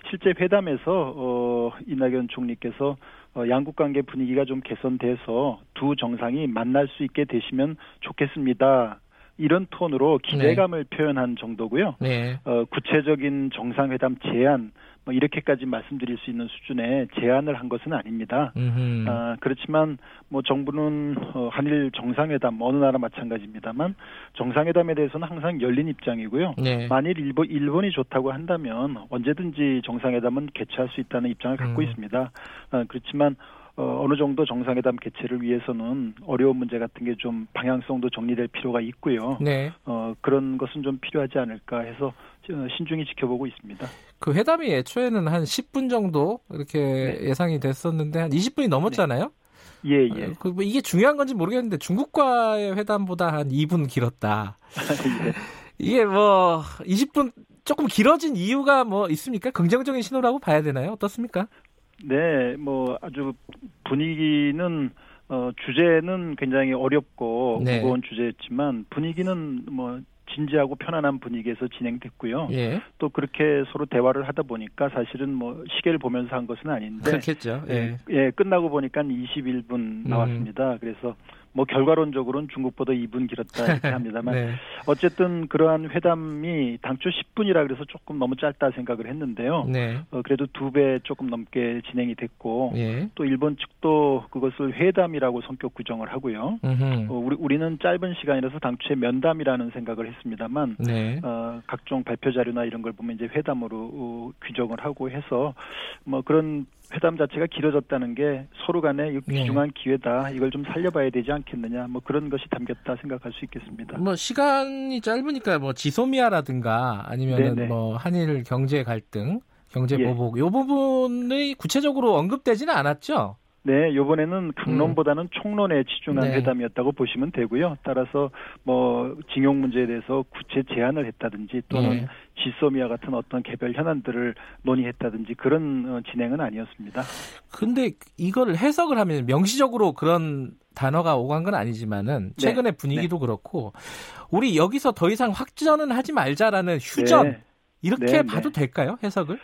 실제 회담에서 어, 이낙연 총리께서 어, 양국 관계 분위기가 좀 개선돼서 두 정상이 만날 수 있게 되시면 좋겠습니다. 이런 톤으로 기대감을 표현한 정도고요. 네. 어, 구체적인 정상회담 제안 뭐 이렇게까지 말씀드릴 수 있는 수준의 제안을 한 것은 아닙니다. 음흠. 아, 그렇지만 뭐 정부는 어, 한일 정상회담 어느 나라 마찬가지입니다만 정상회담에 대해서는 항상 열린 입장이고요. 네. 만일 일본, 일본이 좋다고 한다면 언제든지 정상회담은 개최할 수 있다는 입장을 갖고 음. 있습니다. 아, 그렇지만 어, 어느 정도 정상회담 개최를 위해서는 어려운 문제 같은 게 좀 방향성도 정리될 필요가 있고요. 네. 어, 그런 것은 좀 필요하지 않을까 해서 어, 신중히 지켜보고 있습니다. 그 회담이 애초에는 한 10분 정도 이렇게 네. 예상이 됐었는데 한 20분이 넘었잖아요. 예, 예. 그, 뭐 이게 중요한 건지 모르겠는데 중국과의 회담보다 한 2분 길었다. 예. 이게 뭐 20분 조금 길어진 이유가 뭐 있습니까? 긍정적인 신호라고 봐야 되나요? 어떻습니까? 네, 뭐 아주 분위기는 어 주제는 굉장히 어렵고 네. 무거운 주제였지만 분위기는 뭐 진지하고 편안한 분위기에서 진행됐고요. 예. 또 그렇게 서로 대화를 하다 보니까 사실은 뭐 시계를 보면서 한 것은 아닌데 그렇겠죠. 예. 예, 끝나고 보니까 21분 나왔습니다. 그래서 뭐 결과론적으로는 중국보다 2분 길었다 이렇게 합니다만 네. 어쨌든 그러한 회담이 당초 10분이라 그래서 조금 너무 짧다 생각을 했는데요. 네. 어, 그래도 두 배 조금 넘게 진행이 됐고 예. 또 일본 측도 그것을 회담이라고 성격 규정을 하고요. 어, 우리 우리는 짧은 시간이라서 당초에 면담이라는 생각을 했습니다만 네. 어, 각종 발표 자료나 이런 걸 보면 이제 회담으로 어, 규정을 하고 해서 뭐 그런 회담 자체가 길어졌다는 게 서로 간에 이 네. 귀중한 기회다. 이걸 좀 살려봐야 되지 않겠느냐. 뭐 그런 것이 담겼다 생각할 수 있겠습니다. 뭐 시간이 짧으니까 뭐 지소미아라든가 아니면은 네네. 뭐 한일 경제 갈등, 경제 예. 보복 요 부분이 구체적으로 언급되지는 않았죠. 네, 요번에는 강론보다는 총론에 치중한 네. 회담이었다고 보시면 되고요. 따라서 뭐 징용 문제에 대해서 구체 제안을 했다든지 또는 예. 지소미아 같은 어떤 개별 현안들을 논의했다든지 그런 어, 진행은 아니었습니다. 근데 이걸 해석을 하면 명시적으로 그런 단어가 오간 건 아니지만은 네. 최근의 분위기도 그렇고 우리 여기서 더 이상 확전은 하지 말자라는 휴전 네. 이렇게 네, 봐도 네. 될까요? 해석을?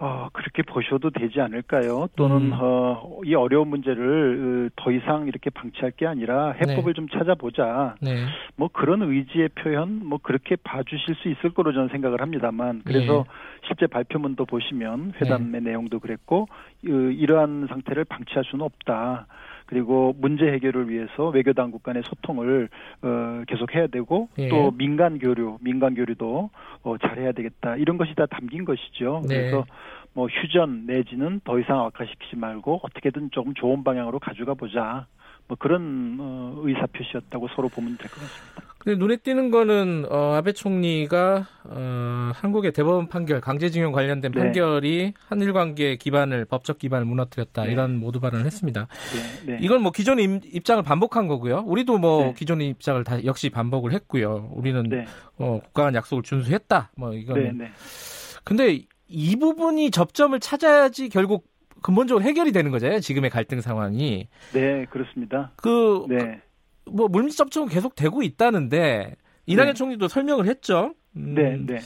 어, 그렇게 보셔도 되지 않을까요? 또는 음. 어, 이 어려운 문제를 어, 더 이상 이렇게 방치할 게 아니라 해법을 좀 찾아보자. 네. 뭐 그런 의지의 표현, 뭐 그렇게 봐주실 수 있을 거로 저는 생각을 합니다만, 그래서 예. 실제 발표문도 보시면 회담의 내용도 그랬고 어, 이러한 상태를 방치할 수는 없다. 그리고 문제 해결을 위해서 외교 당국 간의 소통을 어, 계속 해야 되고 예. 또 민간 교류, 민간 교류도 어, 잘해야 되겠다. 이런 것이 다 담긴 것이죠. 네. 그래서 뭐 휴전 내지는 더 이상 악화시키지 말고 어떻게든 조금 좋은 방향으로 가져가 보자. 뭐 그런 어, 의사 표시였다고 서로 보면 될 것 같습니다. 근데 눈에 띄는 거는 어, 아베 총리가 어, 한국의 대법원 판결 강제징용 관련된 네. 판결이 한일 관계 기반을 법적 기반을 무너뜨렸다 네. 이런 모두 발언을 했습니다. 네, 네. 이건 뭐 기존의 임- 입장을 반복한 거고요. 우리도 뭐 네. 기존의 입장을 다 역시 반복을 했고요. 우리는 네, 어, 국가 간 약속을 준수했다. 뭐 이건. 근데 이 부분이 접점을 찾아야지 결국 근본적으로 해결이 되는 거잖아요. 지금의 갈등 상황이 네, 그렇습니다. 그 네, 뭐 물밑 접촉은 계속 되고 있다는데 이낙연 네. 총리도 설명을 했죠. 음, 네, 네.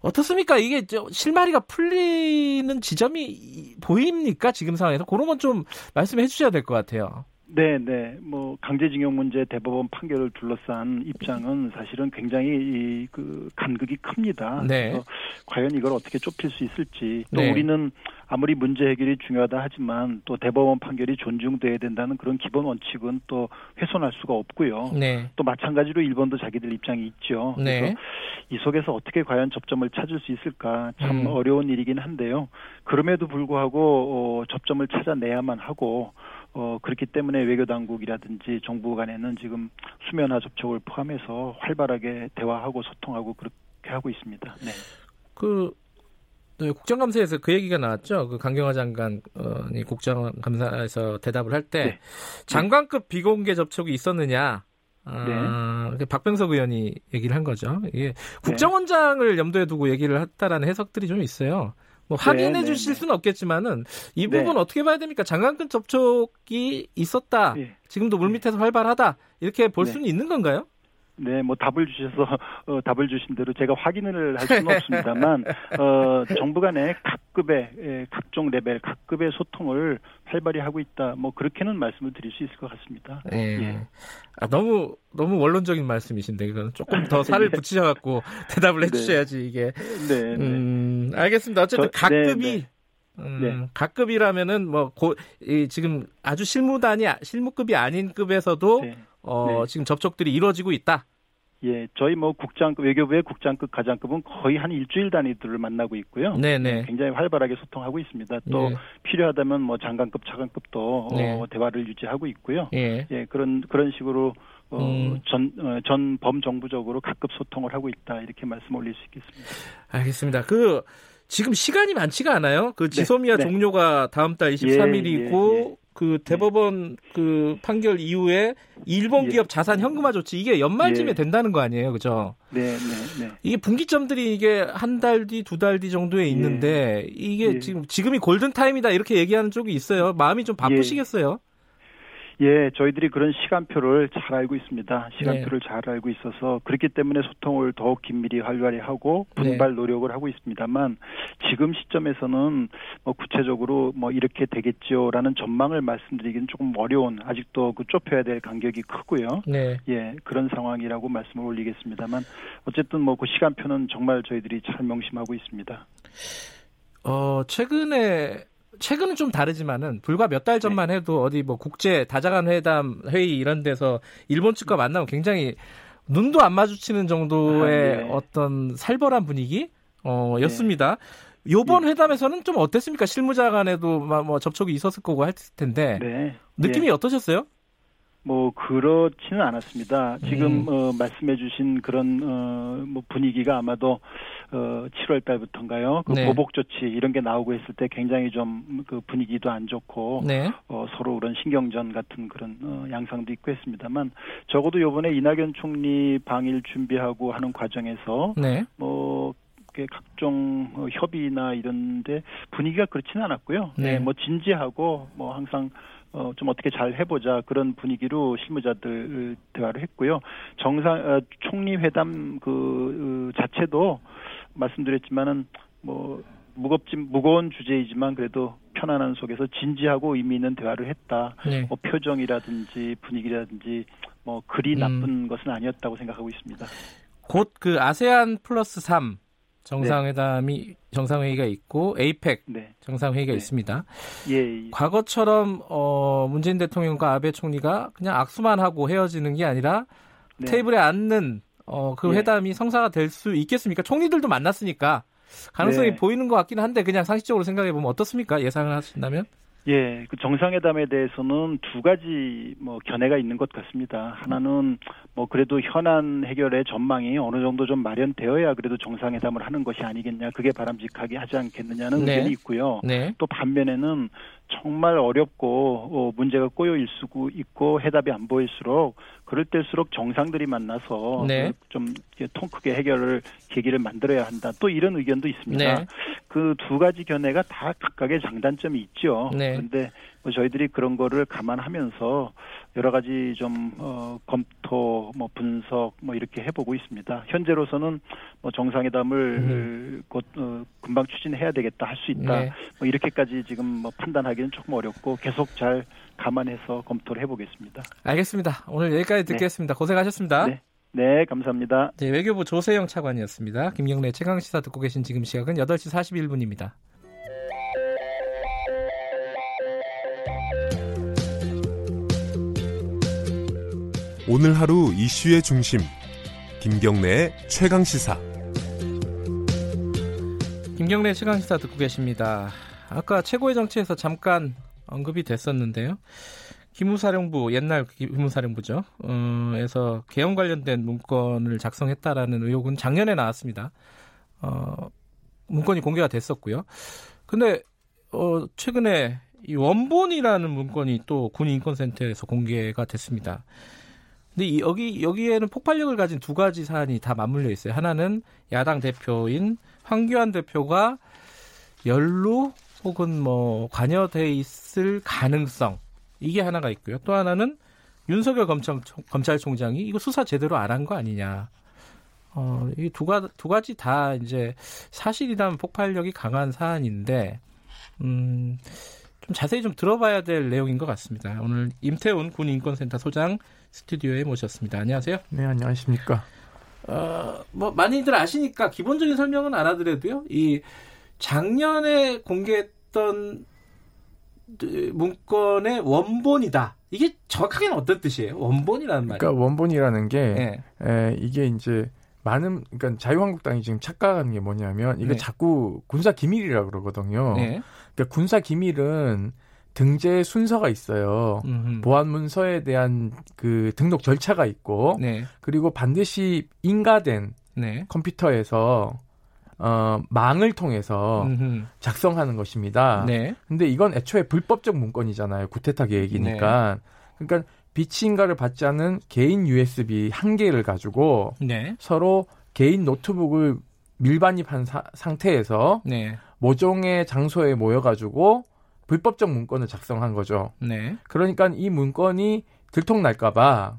어떻습니까? 이게 저 실마리가 풀리는 지점이 이- 보입니까? 지금 상황에서 그런 건 좀 말씀해 주셔야 될 것 같아요. 네, 네. 뭐 강제징용 문제 대법원 판결을 둘러싼 입장은 사실은 굉장히 이, 그 간극이 큽니다. 네. 그래서 과연 이걸 어떻게 좁힐 수 있을지 또 네. 우리는 아무리 문제 해결이 중요하다 하지만 또 대법원 판결이 존중돼야 된다는 그런 기본 원칙은 또 훼손할 수가 없고요. 네. 또 마찬가지로 일본도 자기들 입장이 있죠. 네. 그래서 이 속에서 어떻게 과연 접점을 찾을 수 있을까 참 음. 어려운 일이긴 한데요. 그럼에도 불구하고 어, 접점을 찾아내야만 하고 어, 그렇기 때문에 외교 당국이라든지 정부 간에는 지금 수면화 접촉을 포함해서 활발하게 대화하고 소통하고 그렇게 하고 있습니다. 네. 그 네, 국정감사에서 그 얘기가 나왔죠. 그 강경화 장관이 국정감사에서 대답을 할때 네. 장관급 비공개 접촉이 있었느냐. 아, 그 박병석 의원이 얘기를 한 거죠. 네. 이게 국정원장을 염두에 두고 얘기를 했다라는 해석들이 좀 있어요. 뭐 확인해 네, 주실 네. 수는 없겠지만은 이 네. 부분 어떻게 봐야 됩니까? 장관급 접촉이 있었다. 예. 지금도 물밑에서 활발하다. 이렇게 볼 네. 수는 있는 건가요? 네, 뭐 답을 주셔서 어, 답을 주신 대로 제가 확인을 할 수는 없습니다만 어, 정부 간의 각급의 예, 각종 레벨 각급의 소통을 활발히 하고 있다. 뭐 그렇게는 말씀을 드릴 수 있을 것 같습니다. 예. 예. 아, 너무 너무 원론적인 말씀이신데 이건 조금 더 살을 예. 붙이셔갖고 대답을 네. 해주셔야지 이게. 네, 네. 음, 알겠습니다. 어쨌든 저- 각급이 네, 네. 음, 네. 각급이라면은 뭐 고, 이, 지금 아주 실무단이 아- 실무급이 아닌 급에서도 네. 어, 네. 지금 접촉들이 이루어지고 있다. 예, 저희 뭐 국장 외교부의 국장급 가장급은 거의 한 일주일 단위들을 만나고 있고요. 네네. 굉장히 활발하게 소통하고 있습니다. 또 예. 필요하다면 뭐 장관급, 차관급도 네. 어, 대화를 유지하고 있고요. 예. 예, 그런 그런 식으로 어, 음. 전, 어, 전 범정부적으로 각급 소통을 하고 있다 이렇게 말씀 올릴 수 있겠습니다. 알겠습니다. 그 지금 시간이 많지가 않아요. 그 지소미아 네. 종료가 다음 달 23일이고 예, 예. 그 대법원 그 판결 이후에 일본 예. 기업 자산 현금화 조치 이게 연말쯤에 예. 된다는 거 아니에요, 그죠? 네, 네, 네. 이게 분기점들이 이게 한 달 뒤, 두 달 뒤 정도에 있는데 이게 예. 지금 지금이 골든 타임이다 이렇게 얘기하는 쪽이 있어요. 마음이 좀 바쁘시겠어요. 예, 저희들이 그런 시간표를 잘 알고 있습니다. 네. 시간표를 잘 알고 있어서 그렇기 때문에 소통을 더욱 긴밀히 활발히 하고 네. 분발 노력을 하고 있습니다만 지금 시점에서는 뭐 구체적으로 뭐 이렇게 되겠죠라는 전망을 말씀드리기는 조금 어려운 아직도 그 좁혀야 될 간격이 크고요. 네. 예, 그런 상황이라고 말씀을 올리겠습니다만 어쨌든 뭐 그 시간표는 정말 저희들이 잘 명심하고 있습니다. 어, 최근에 최근은 좀 다르지만은 불과 몇 달 전만 네. 해도 어디 뭐 국제 다자간 회담 회의 이런 데서 일본 측과 만나면 굉장히 눈도 안 마주치는 정도의 아, 네. 어떤 살벌한 분위기 어, 였습니다. 요번 회담에서는 좀 어땠습니까? 실무자 간에도 막뭐 접촉이 있었을 거고 할 텐데 네. 느낌이 예. 어떠셨어요? 뭐 그렇지는 않았습니다. 지금 음. 어, 말씀해주신 그런 어, 뭐 분위기가 아마도 어, 7월 달부터인가요? 그 네. 보복 조치 이런 게 나오고 했을 때 굉장히 좀 그 분위기도 안 좋고 네. 어, 서로 그런 신경전 같은 그런 어, 양상도 있고 했습니다만 적어도 이번에 이낙연 총리 방일 준비하고 하는 과정에서 네. 뭐 각종 어, 협의나 이런데 분위기가 그렇지는 않았고요. 네. 네, 뭐 진지하고 뭐 항상 어, 좀 어떻게 잘 해보자 그런 분위기로 실무자들 대화를 했고요. 정상 어, 총리 회담 그 어, 자체도 말씀드렸지만은 뭐 무겁지 무거운 주제이지만 그래도 편안한 속에서 진지하고 의미 있는 대화를 했다. 네. 뭐 표정이라든지 분위기라든지 뭐 그리 음. 나쁜 것은 아니었다고 생각하고 있습니다. 곧 그 아세안 플러스 3 정상회담이 정상회의가 있고 에이펙 네, 정상회의가 네. 있습니다. 예, 예. 과거처럼 어, 문재인 대통령과 아베 총리가 그냥 악수만 하고 헤어지는 게 아니라 네. 테이블에 앉는 어, 그 예. 회담이 성사가 될 수 있겠습니까? 총리들도 만났으니까 가능성이 네. 보이는 것 같긴 한데 그냥 상식적으로 생각해 보면 어떻습니까? 예상을 하신다면? 예, 그 정상회담에 대해서는 두 가지 뭐 견해가 있는 것 같습니다. 하나는 뭐 그래도 현안 해결의 전망이 어느 정도 좀 마련되어야 그래도 정상회담을 하는 것이 아니겠냐, 그게 바람직하게 하지 않겠느냐는 네. 의견이 있고요. 네. 또 반면에는 정말 어렵고 어, 문제가 꼬여 있고 있고 해답이 안 보일수록 그럴 때일수록 정상들이 만나서 네. 그좀 이렇게 통 크게 해결을 계기를 만들어야 한다. 또 이런 의견도 있습니다. 네. 그두 가지 견해가 다 각각의 장단점이 있죠. 네. 그런데 뭐 저희들이 그런 거를 감안하면서 여러 가지 좀 어, 검토, 뭐 분석, 뭐 이렇게 해보고 있습니다. 현재로서는 뭐 정상회담을 음. 곧 어, 금방 추진해야 되겠다, 할 수 있다, 네. 뭐 이렇게까지 지금 뭐 판단하기는 조금 어렵고 계속 잘 감안해서 검토를 해보겠습니다. 알겠습니다. 오늘 여기까지 네. 듣겠습니다. 네. 고생하셨습니다. 네. 네, 감사합니다. 네, 외교부 조세영 차관이었습니다. 김경래 최강 시사 듣고 계신 지금 시각은 8시 41분입니다. 오늘 하루 이슈의 중심 김경래의 최강 시사. 김경래 최강 시사 듣고 계십니다. 아까 최고의 정치에서 잠깐 언급이 됐었는데요. 기무사령부 옛날 기무사령부죠. 어, 에서 개헌 관련된 문건을 작성했다라는 의혹은 작년에 나왔습니다. 어, 문건이 공개가 됐었고요. 근데 어, 최근에 이 원본이라는 문건이 또 군인권센터에서 공개가 됐습니다. 근데 이, 여기 여기에는 폭발력을 가진 두 가지 사안이 다 맞물려 있어요. 하나는 야당 대표인 황교안 대표가 연루 혹은 뭐 관여돼 있을 가능성 이게 하나가 있고요. 또 하나는 윤석열 검찰, 검찰총장이 이거 수사 제대로 안 한 거 아니냐. 어, 이두 가, 두 가지 다 이제 사실이라면 폭발력이 강한 사안인데, 음, 좀 자세히 좀 들어봐야 될 내용인 것 같습니다. 오늘 임태훈 군인권센터 소장 스튜디오에 모셨습니다. 안녕하세요. 네, 안녕하십니까. 어, 뭐, 많이들 아시니까 기본적인 설명은 알아드려도요, 이 작년에 공개했던 문건의 원본이다. 이게 정확하게는 어떤 뜻이에요? 원본이라는 말. 그러니까 원본이라는 게 네. 에, 이게 이제 많은 그러니까 자유한국당이 지금 착각하는 게 뭐냐면 이게 네. 자꾸 군사 기밀이라 고 그러거든요. 네. 그러니까 군사 기밀은 등재 순서가 있어요. 음흠. 보안 문서에 대한 그 등록 절차가 있고 네. 그리고 반드시 인가된 네. 컴퓨터에서 어, 망을 통해서 음흠. 작성하는 것입니다. 네. 근데 이건 애초에 불법적 문건이잖아요. 쿠데타 계획이니까. 네. 그러니까 비치 인가를 받지 않은 개인 USB 한 개를 가지고 네. 서로 개인 노트북을 밀반입한 사, 상태에서 네. 모종의 장소에 모여가지고 불법적 문건을 작성한 거죠. 네. 그러니까 이 문건이 들통날까봐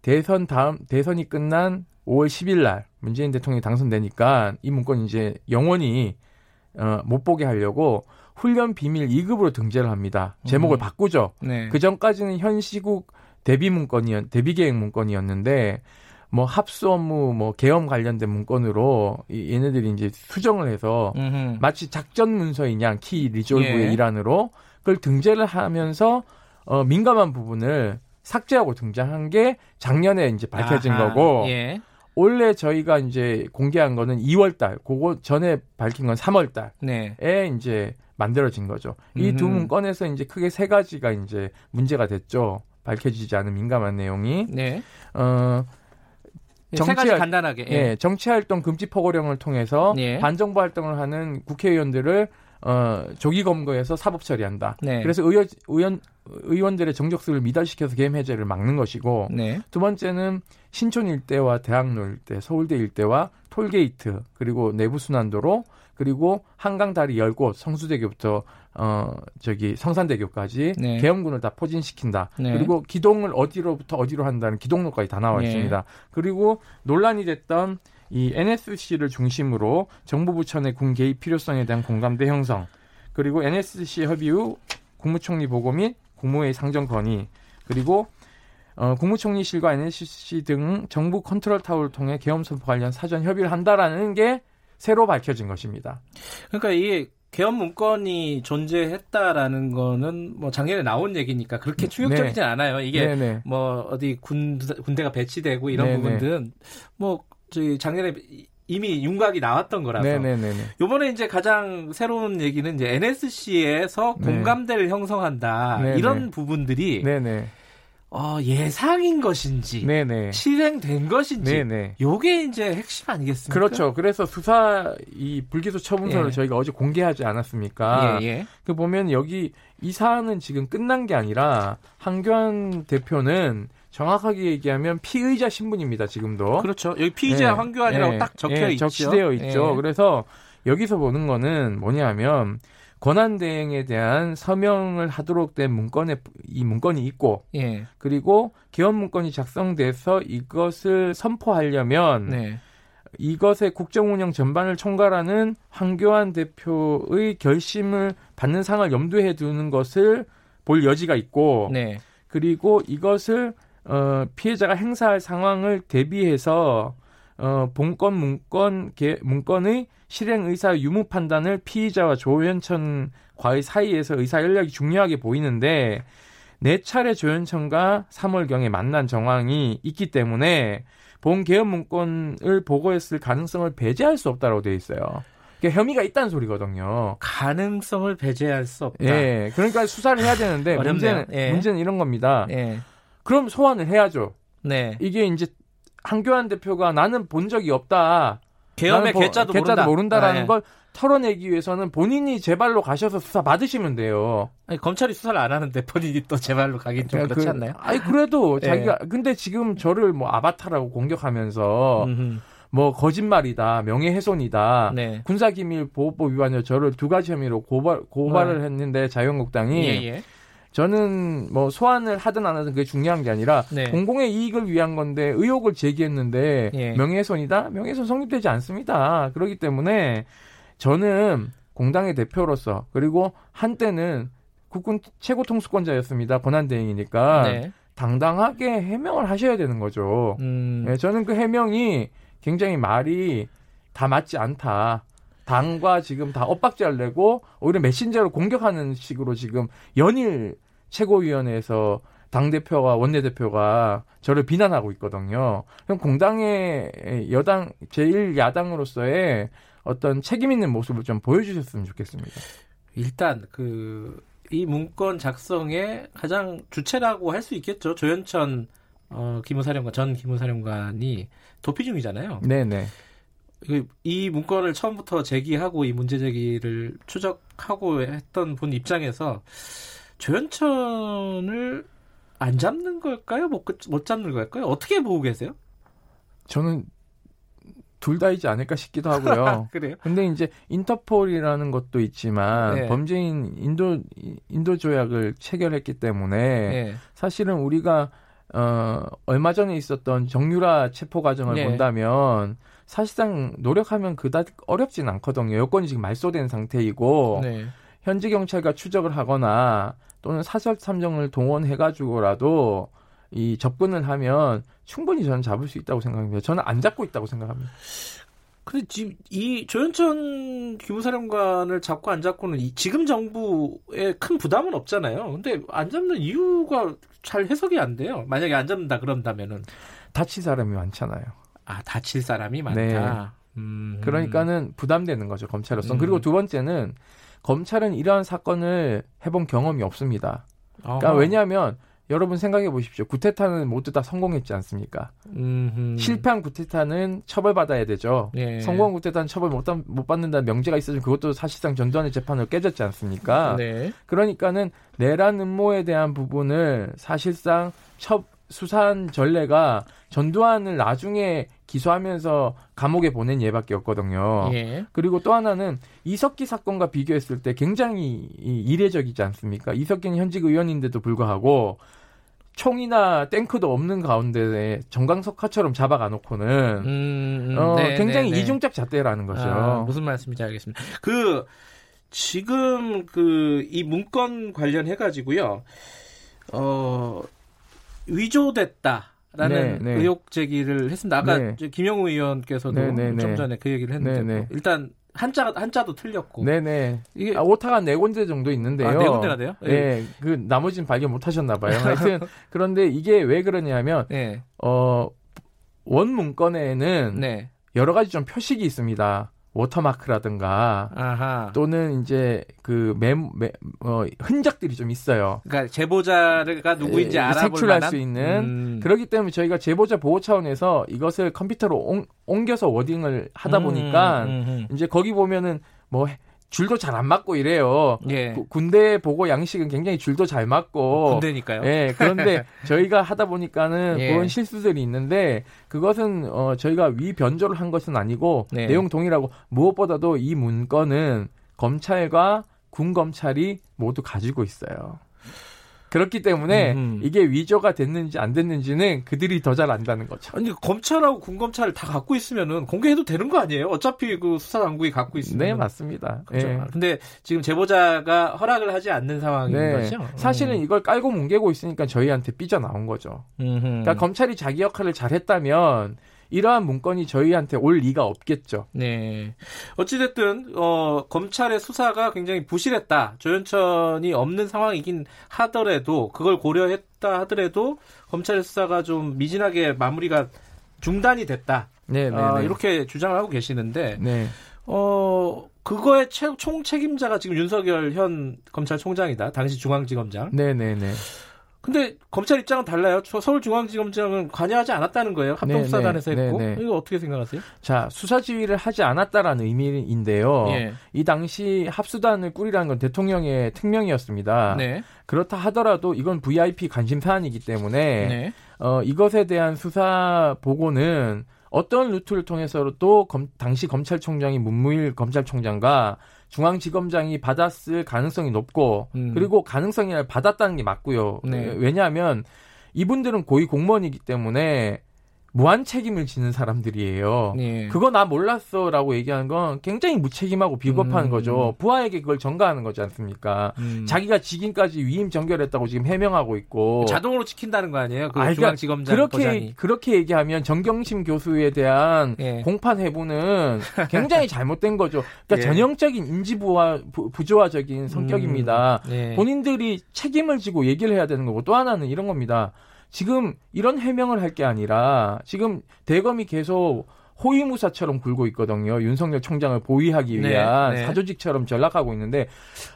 대선 다음 대선이 끝난 5월 10일 날 문재인 대통령이 당선되니까 이 문건 이제 영원히 어, 못 보게 하려고 훈련 비밀 2급으로 등재를 합니다. 제목을 음. 바꾸죠. 네. 그 전까지는 현 시국 대비 문건이었 대비 계획 문건이었는데 뭐 합수 업무 뭐 계엄 관련된 문건으로 이, 얘네들이 이제 수정을 해서 음흠. 마치 작전 문서인 양키 리졸브의 예. 일환으로 그걸 등재를 하면서 어 민감한 부분을 삭제하고 등장한 게 작년에 이제 밝혀진 아하. 거고 예. 원래 저희가 이제 공개한 거는 2월 달, 그거 전에 밝힌 건 3월 달에 네. 이제 만들어진 거죠. 이 두 문건에서 이제 크게 세 가지가 이제 문제가 됐죠. 밝혀지지 않은 민감한 내용이. 네. 어, 정치 가지 간단하게. 예. 예, 정치 활동 금지 포고령을 통해서 예. 반정부 활동을 하는 국회의원들을 어, 조기 검거해서 사법 처리한다. 네. 그래서 의원, 의원 의원들의 정적수를 미달시켜서 계엄 해제를 막는 것이고 네. 두 번째는 신촌 일대와 대학로 일대, 서울대 일대와 톨게이트 그리고 내부 순환도로 그리고 한강 다리 열곳 성수대교부터 어 저기 성산대교까지 네. 계엄군을 다 포진시킨다. 네. 그리고 기동을 어디로부터 어디로 한다는 기동로까지 다 나와 네. 있습니다. 그리고 논란이 됐던 이 NSC를 중심으로 정부 부처의 군 개입 필요성에 대한 공감대 형성, 그리고 NSC 협의 후 국무총리 보고 및 국무회의 상정 건의, 그리고 어, 국무총리실과 NSC 등 정부 컨트롤 타워를 통해 계엄 선포 관련 사전 협의를 한다라는 게 새로 밝혀진 것입니다. 그러니까 이게 계엄 문건이 존재했다라는 거는 뭐 작년에 나온 얘기니까 그렇게 네. 충격적이진 네. 않아요. 이게 네네. 네. 뭐 어디 군 군대가 배치되고 이런 네네. 네. 부분들은 뭐 저희 작년에 이미 윤곽이 나왔던 거라서 네네네. 요번에 이제 가장 새로운 얘기는 이제 NSC에서 네. 공감대를 형성한다 네네. 이런 부분들이 네네. 어, 예상인 것인지 네네. 실행된 것인지 네네. 요게 이제 핵심 아니겠습니까? 그렇죠. 그래서 수사 이 불기소 처분서를 예. 저희가 어제 공개하지 않았습니까? 예, 예. 그 보면 여기 이 사안은 지금 끝난 게 아니라 한교안 대표는 정확하게 얘기하면 피의자 신분입니다. 지금도. 그렇죠. 여기 피의자 네. 황교안이라고 네. 딱 적혀 네. 있죠. 적시되어 있죠. 그래서 여기서 보는 거는 뭐냐면 권한 대행에 대한 서명을 하도록 된 문건에 이 문건이 있고 예. 그리고 개헌 문건이 작성돼서 이것을 선포하려면 네. 이것의 국정 운영 전반을 총괄하는 황교안 대표의 결심을 받는 상을 염두에 두는 것을 볼 여지가 있고 네. 그리고 이것을 어 피해자가 행사할 상황을 대비해서 어 본건 문건 개, 문건의 실행 의사 유무 판단을 피의자와 조현천과의 사이에서 의사 연락이 중요하게 보이는데 네 차례 조현천과 3월경에 만난 정황이 있기 때문에 본 개헌 문건을 보고했을 가능성을 배제할 수 없다고 되어 있어요. 그러니까 혐의가 있다는 소리거든요. 가능성을 배제할 수 없다. 예. 그러니까 수사를 해야 되는데 문제는 예. 문제는 이런 겁니다. 예. 그럼 소환을 해야죠. 네. 이게 이제 한교안 대표가 나는 본 적이 없다. 계엄의 개자도 모른다. 라는 네. 걸 털어내기 위해서는 본인이 제발로 가셔서 수사 받으시면 돼요. 아니, 검찰이 수사를 안 하는데 본인이 또 제발로 가긴 좀 그러니까 그렇지 그, 않나요? 아니 그래도 네. 자기가 근데 지금 저를 뭐 아바타라고 공격하면서 음흠. 뭐 거짓말이다, 명예훼손이다, 네. 군사기밀 보호법 위반으로 저를 두 가지 혐의로 고발 고발을 네. 했는데 자유한국당이 예, 예. 저는 뭐 소환을 하든 안 하든 그게 중요한 게 아니라 네. 공공의 이익을 위한 건데 의혹을 제기했는데 예. 명예훼손이다? 명예훼손 성립되지 않습니다. 그렇기 때문에 저는 공당의 대표로서 그리고 한때는 국군 최고 통수권자였습니다. 권한대행이니까 네. 당당하게 해명을 하셔야 되는 거죠. 음. 네, 저는 그 해명이 굉장히 말이 다 맞지 않다. 당과 지금 다 엇박자를 내고 오히려 메신저를 공격하는 식으로 지금 연일 최고위원회에서 당 대표와 원내 대표가 저를 비난하고 있거든요. 그럼 공당의 여당 제일 야당으로서의 어떤 책임 있는 모습을 좀 보여주셨으면 좋겠습니다. 일단 그 이 문건 작성에 가장 주체라고 할 수 있겠죠. 조현천 어, 기무사령관 전 기무사령관이 도피 중이잖아요. 네네. 이 문건을 처음부터 제기하고 이 문제 제기를 추적하고 했던 분 입장에서 조현천을 안 잡는 걸까요? 못, 못 잡는 걸까요? 어떻게 보고 계세요? 저는 둘 다이지 않을까 싶기도 하고요. 그래요? 근데 이제 인터폴이라는 것도 있지만 네. 범죄인 인도 인도 조약을 체결했기 때문에 네. 사실은 우리가 어 얼마 전에 있었던 정유라 체포 과정을 네. 본다면 사실상 노력하면 그다지 어렵진 않거든요. 여건이 지금 말소된 상태이고 네. 현지 경찰과 추적을 하거나 또는 사설 탐정을 동원해가지고라도 이 접근을 하면 충분히 저는 잡을 수 있다고 생각합니다. 저는 안 잡고 있다고 생각합니다. 근데 지금 이 조현천 기무사령관을 잡고 안 잡고는 이 지금 정부에 큰 부담은 없잖아요. 근데 안 잡는 이유가 잘 해석이 안 돼요. 만약에 안 잡는다 그런다면은 다칠 사람이 많잖아요. 아 다칠 사람이 많다. 네. 음. 그러니까는 부담되는 거죠 검찰로서. 음. 그리고 두 번째는 검찰은 이러한 사건을 해본 경험이 없습니다. 그러니까 왜냐하면 여러분 생각해 보십시오. 구테타는 모두 다 성공했지 않습니까? 음흠. 실패한 구테타는 처벌받아야 되죠. 예. 성공 구테타는 처벌 못, 못 받는다는 명제가 있어서 그것도 사실상 전두환의 재판으로 깨졌지 않습니까? 네. 그러니까는 내란 음모에 대한 부분을 사실상 첫 수사한 전례가 전두환을 나중에 기소하면서 감옥에 보낸 예밖에 없거든요. 예. 그리고 또 하나는 이석기 사건과 비교했을 때 굉장히 이례적이지 않습니까? 이석기는 현직 의원인데도 불구하고 총이나 탱크도 없는 가운데 정강석 화처럼 잡아가 놓고는 음, 음, 어, 네, 굉장히 네, 네. 이중적 잣대라는 거죠. 아, 무슨 말씀인지 알겠습니다. 그 지금 그 이 문건 관련해 가지고요. 어 위조됐다. 라는 네, 네. 의혹 제기를 했습니다. 아까 네. 김영우 의원께서도 네, 네, 좀 네. 전에 그 얘기를 했는데 일단 한자 한자도 틀렸고. 네네. 이게 아, 오타가 네 군데 정도 있는데요. 아, 네 군데가 돼요? 네. 그 나머지는 발견 못 하셨나 봐요. 하여튼 그런데 이게 왜 그러냐면 네. 어원 문건에는 네. 여러 가지 좀 표식이 있습니다. 워터마크라든가 아하. 또는 이제 그 매, 매, 어, 흔적들이 좀 있어요. 그러니까 제보자가 누구인지 예, 알아볼 색출할 만한? 수 있는 음. 그렇기 때문에 저희가 제보자 보호 차원에서 이것을 컴퓨터로 옹, 옮겨서 워딩을 하다 음, 보니까 음, 음, 이제 거기 보면은 뭐 줄도 잘 안 맞고 이래요. 예. 군대 보고 양식은 굉장히 줄도 잘 맞고. 군대니까요. 예. 그런데 저희가 하다 보니까는 예. 그런 실수들이 있는데 그것은 어 저희가 위 변조를 한 것은 아니고 네. 내용 동일하고 무엇보다도 이 문건은 검찰과 군 검찰이 모두 가지고 있어요. 그렇기 때문에 음. 이게 위조가 됐는지 안 됐는지는 그들이 더 잘 안다는 거죠. 아니 검찰하고 군검찰을 다 갖고 있으면은 공개해도 되는 거 아니에요? 어차피 그 수사 당국이 갖고 있으면. 네 맞습니다. 그렇죠. 네. 근데 지금 제보자가 허락을 하지 않는 상황인 네. 거죠. 사실은 음. 이걸 깔고 뭉개고 있으니까 저희한테 삐져 나온 거죠. 음흠. 그러니까 검찰이 자기 역할을 잘했다면 이러한 문건이 저희한테 올 리가 없겠죠. 네. 어찌됐든, 어, 검찰의 수사가 굉장히 부실했다. 조현천이 없는 상황이긴 하더라도, 그걸 고려했다 하더라도, 검찰의 수사가 좀 미진하게 마무리가 중단이 됐다. 네, 네, 어, 네. 이렇게 주장을 하고 계시는데, 네. 어, 그거의 최, 총 책임자가 지금 윤석열 현 검찰총장이다. 당시 중앙지검장. 네네네. 네, 네. 근데 검찰 입장은 달라요. 서울중앙지검장은 관여하지 않았다는 거예요. 합동수사단에서 네, 네, 했고. 네, 네. 이거 어떻게 생각하세요? 자, 수사 지휘를 하지 않았다라는 의미인데요. 예. 이 당시 합수단을 꾸리라는 건 대통령의 특명이었습니다. 네. 그렇다 하더라도 이건 VIP 관심 사안이기 때문에 네. 어, 이것에 대한 수사 보고는 어떤 루트를 통해서도 검, 당시 검찰총장이 문무일 검찰총장과 중앙지검장이 받았을 가능성이 높고 음. 그리고 가능성이 받았다는 게 맞고요. 네. 왜냐하면 이분들은 고위 공무원이기 때문에 무한 책임을 지는 사람들이에요. 네. 그거 나 몰랐어라고 얘기하는 건 굉장히 무책임하고 비겁한 음. 거죠. 부하에게 그걸 전가하는 거지 않습니까? 음. 자기가 직인까지 위임 전결했다고 지금 해명하고 있고 자동으로 지킨다는 거 아니에요? 그 아, 중앙지검장 그렇게 거장이. 그렇게 얘기하면 정경심 교수에 대한 예. 공판 해부는 굉장히 잘못된 거죠. 그러니까 예. 전형적인 인지부와 부조화적인 성격입니다. 음. 예. 본인들이 책임을 지고 얘기를 해야 되는 거고 또 하나는 이런 겁니다. 지금 이런 해명을 할 게 아니라 지금 대검이 계속 호위무사처럼 굴고 있거든요. 윤석열 총장을 보위하기 네, 위한 네, 네. 사조직처럼 전락하고 있는데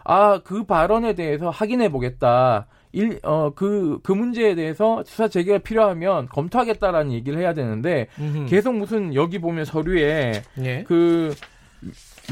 아 그 발언에 대해서 확인해 보겠다. 일, 어, 그, 그 문제에 대해서 수사 재개가 필요하면 검토하겠다라는 얘기를 해야 되는데, 음흠. 계속 무슨 여기 보면 서류에, 네. 그,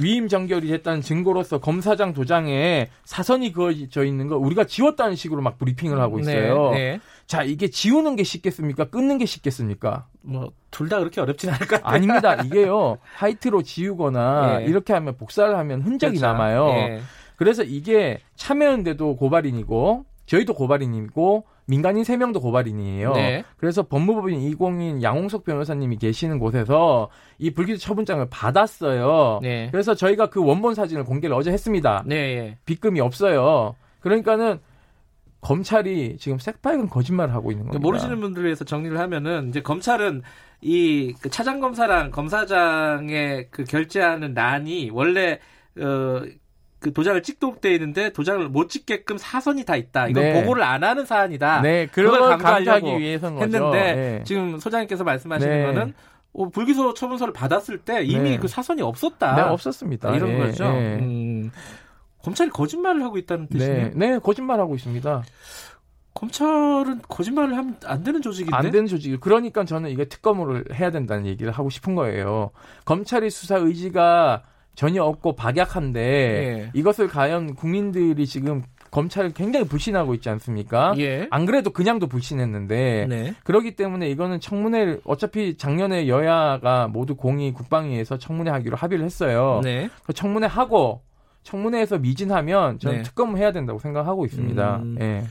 위임 정결이 됐다는 증거로서 검사장 도장에 사선이 그어져 있는 거 우리가 지웠다는 식으로 막 브리핑을 하고 네, 있어요. 네, 네. 자, 이게 지우는 게 쉽겠습니까? 끊는 게 쉽겠습니까? 뭐, 둘 다 그렇게 어렵진 않을 것 같아요. 아닙니다. 이게요, 화이트로 지우거나 예. 이렇게 하면 복사를 하면 흔적이 그렇죠. 남아요. 예. 그래서 이게 참여연대도 고발인이고, 저희도 고발인이고, 민간인 3명도 고발인이에요. 네. 그래서 법무법인 2공인 양홍석 변호사님이 계시는 곳에서 이 불기소 처분장을 받았어요. 네. 그래서 저희가 그 원본 사진을 공개를 어제 했습니다. 네. 예. 빗금이 없어요. 그러니까는 검찰이 지금 새빨간 거짓말을 하고 있는 겁니다. 모르시는 분들을 위해서 정리를 하면은 이제 검찰은 이그 차장 검사랑 검사장의 그 결제하는 난이 원래 어. 그 도장을 찍도록 돼 있는데 도장을 못 찍게끔 사선이 다 있다. 이건 네. 보고를 안 하는 사안이다. 네, 그걸 강조하기 위해서 했는데 네. 지금 소장님께서 말씀하시는 네. 거는 어, 불기소 처분서를 받았을 때 이미 네. 그 사선이 없었다. 네, 없었습니다. 이런 예, 거죠. 예. 음. 검찰이 거짓말을 하고 있다는 네. 뜻이네요. 네, 네 거짓말하고 있습니다. 검찰은 거짓말을 하면 안 되는 조직인데 안 되는 조직. 그러니까 저는 이게 특검으로 해야 된다는 얘기를 하고 싶은 거예요. 검찰의 수사 의지가 전혀 없고 박약한데 예. 이것을 과연 국민들이 지금 검찰을 굉장히 불신하고 있지 않습니까? 예. 안 그래도 그냥도 불신했는데 네. 그렇기 때문에 이거는 청문회 어차피 작년에 여야가 모두 공의 국방위에서 청문회 하기로 합의를 했어요. 네. 그 청문회 하고 청문회에서 미진하면 저는 네. 특검을 해야 된다고 생각하고 있습니다. 음. 예.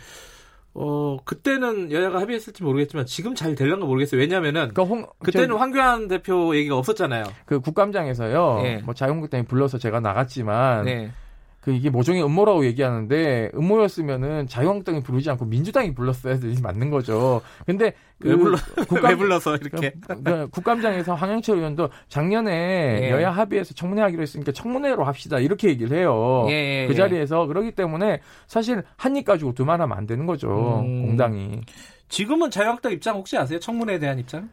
어, 그때는 여야가 합의했을지 모르겠지만 지금 잘 될런가 모르겠어요. 왜냐면은 그 홍, 그때는 저, 황교안 대표 얘기가 없었잖아요. 그 국감장에서요. 네. 뭐 자유한국당이 불러서 제가 나갔지만 네. 그 이게 모종의 음모라고 얘기하는데 음모였으면은 자유한국당이 부르지 않고 민주당이 불렀어야 되지 맞는 거죠. 근데 그 왜, 불러, 국감, 왜 불러서 이렇게 국감장에서 황영철 의원도 작년에 예. 여야 합의해서 청문회하기로 했으니까 청문회로 합시다 이렇게 얘기를 해요. 예, 예, 그 예. 자리에서 그러기 때문에 사실 한 입 가지고 두말 하면 안 되는 거죠. 음, 공당이. 지금은 자유한국당 입장 혹시 아세요? 청문회에 대한 입장?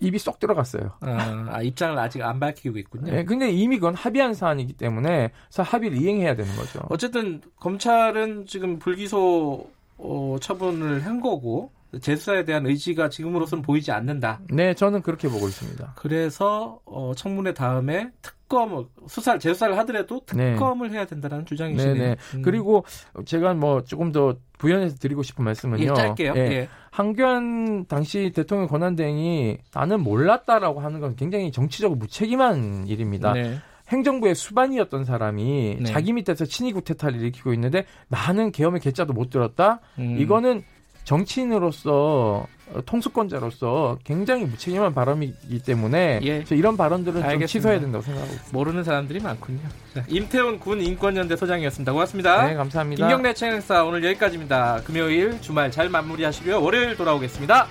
입이 쏙 들어갔어요. 아, 아, 입장을 아직 안 밝히고 있군요. 네, 근데 이미 그건 합의한 사안이기 때문에 합의를 이행해야 되는 거죠. 어쨌든 검찰은 지금 불기소 어, 처분을 한 거고 재수사에 대한 의지가 지금으로서는 보이지 않는다. 네, 저는 그렇게 보고 있습니다. 그래서 어, 청문회 다음에 특검 수사를 재수사를 하더라도 네. 특검을 네. 해야 된다는 주장이시네요. 네, 네. 음. 그리고 제가 뭐 조금 더 부연해서 드리고 싶은 말씀은요. 예, 짧게요. 예. 예. 한교안 당시 대통령 권한대행이 나는 몰랐다라고 하는 건 굉장히 정치적으로 무책임한 일입니다. 네. 행정부의 수반이었던 사람이 네. 자기 밑에서 친위 구태타를 일으키고 있는데 많은 계엄의 개자도 못 들었다. 음. 이거는 정치인으로서 통수권자로서 굉장히 무책임한 발언이기 때문에 예. 이런 발언들은 알겠습니다. 좀 취소해야 된다고 생각하고. 모르는 사람들이 많군요. 자, 임태훈 군 인권연대 소장이었습니다. 고맙습니다. 네, 감사합니다. 김경래 채널사 오늘 여기까지입니다. 금요일 주말 잘 마무리하시고요. 월요일 돌아오겠습니다.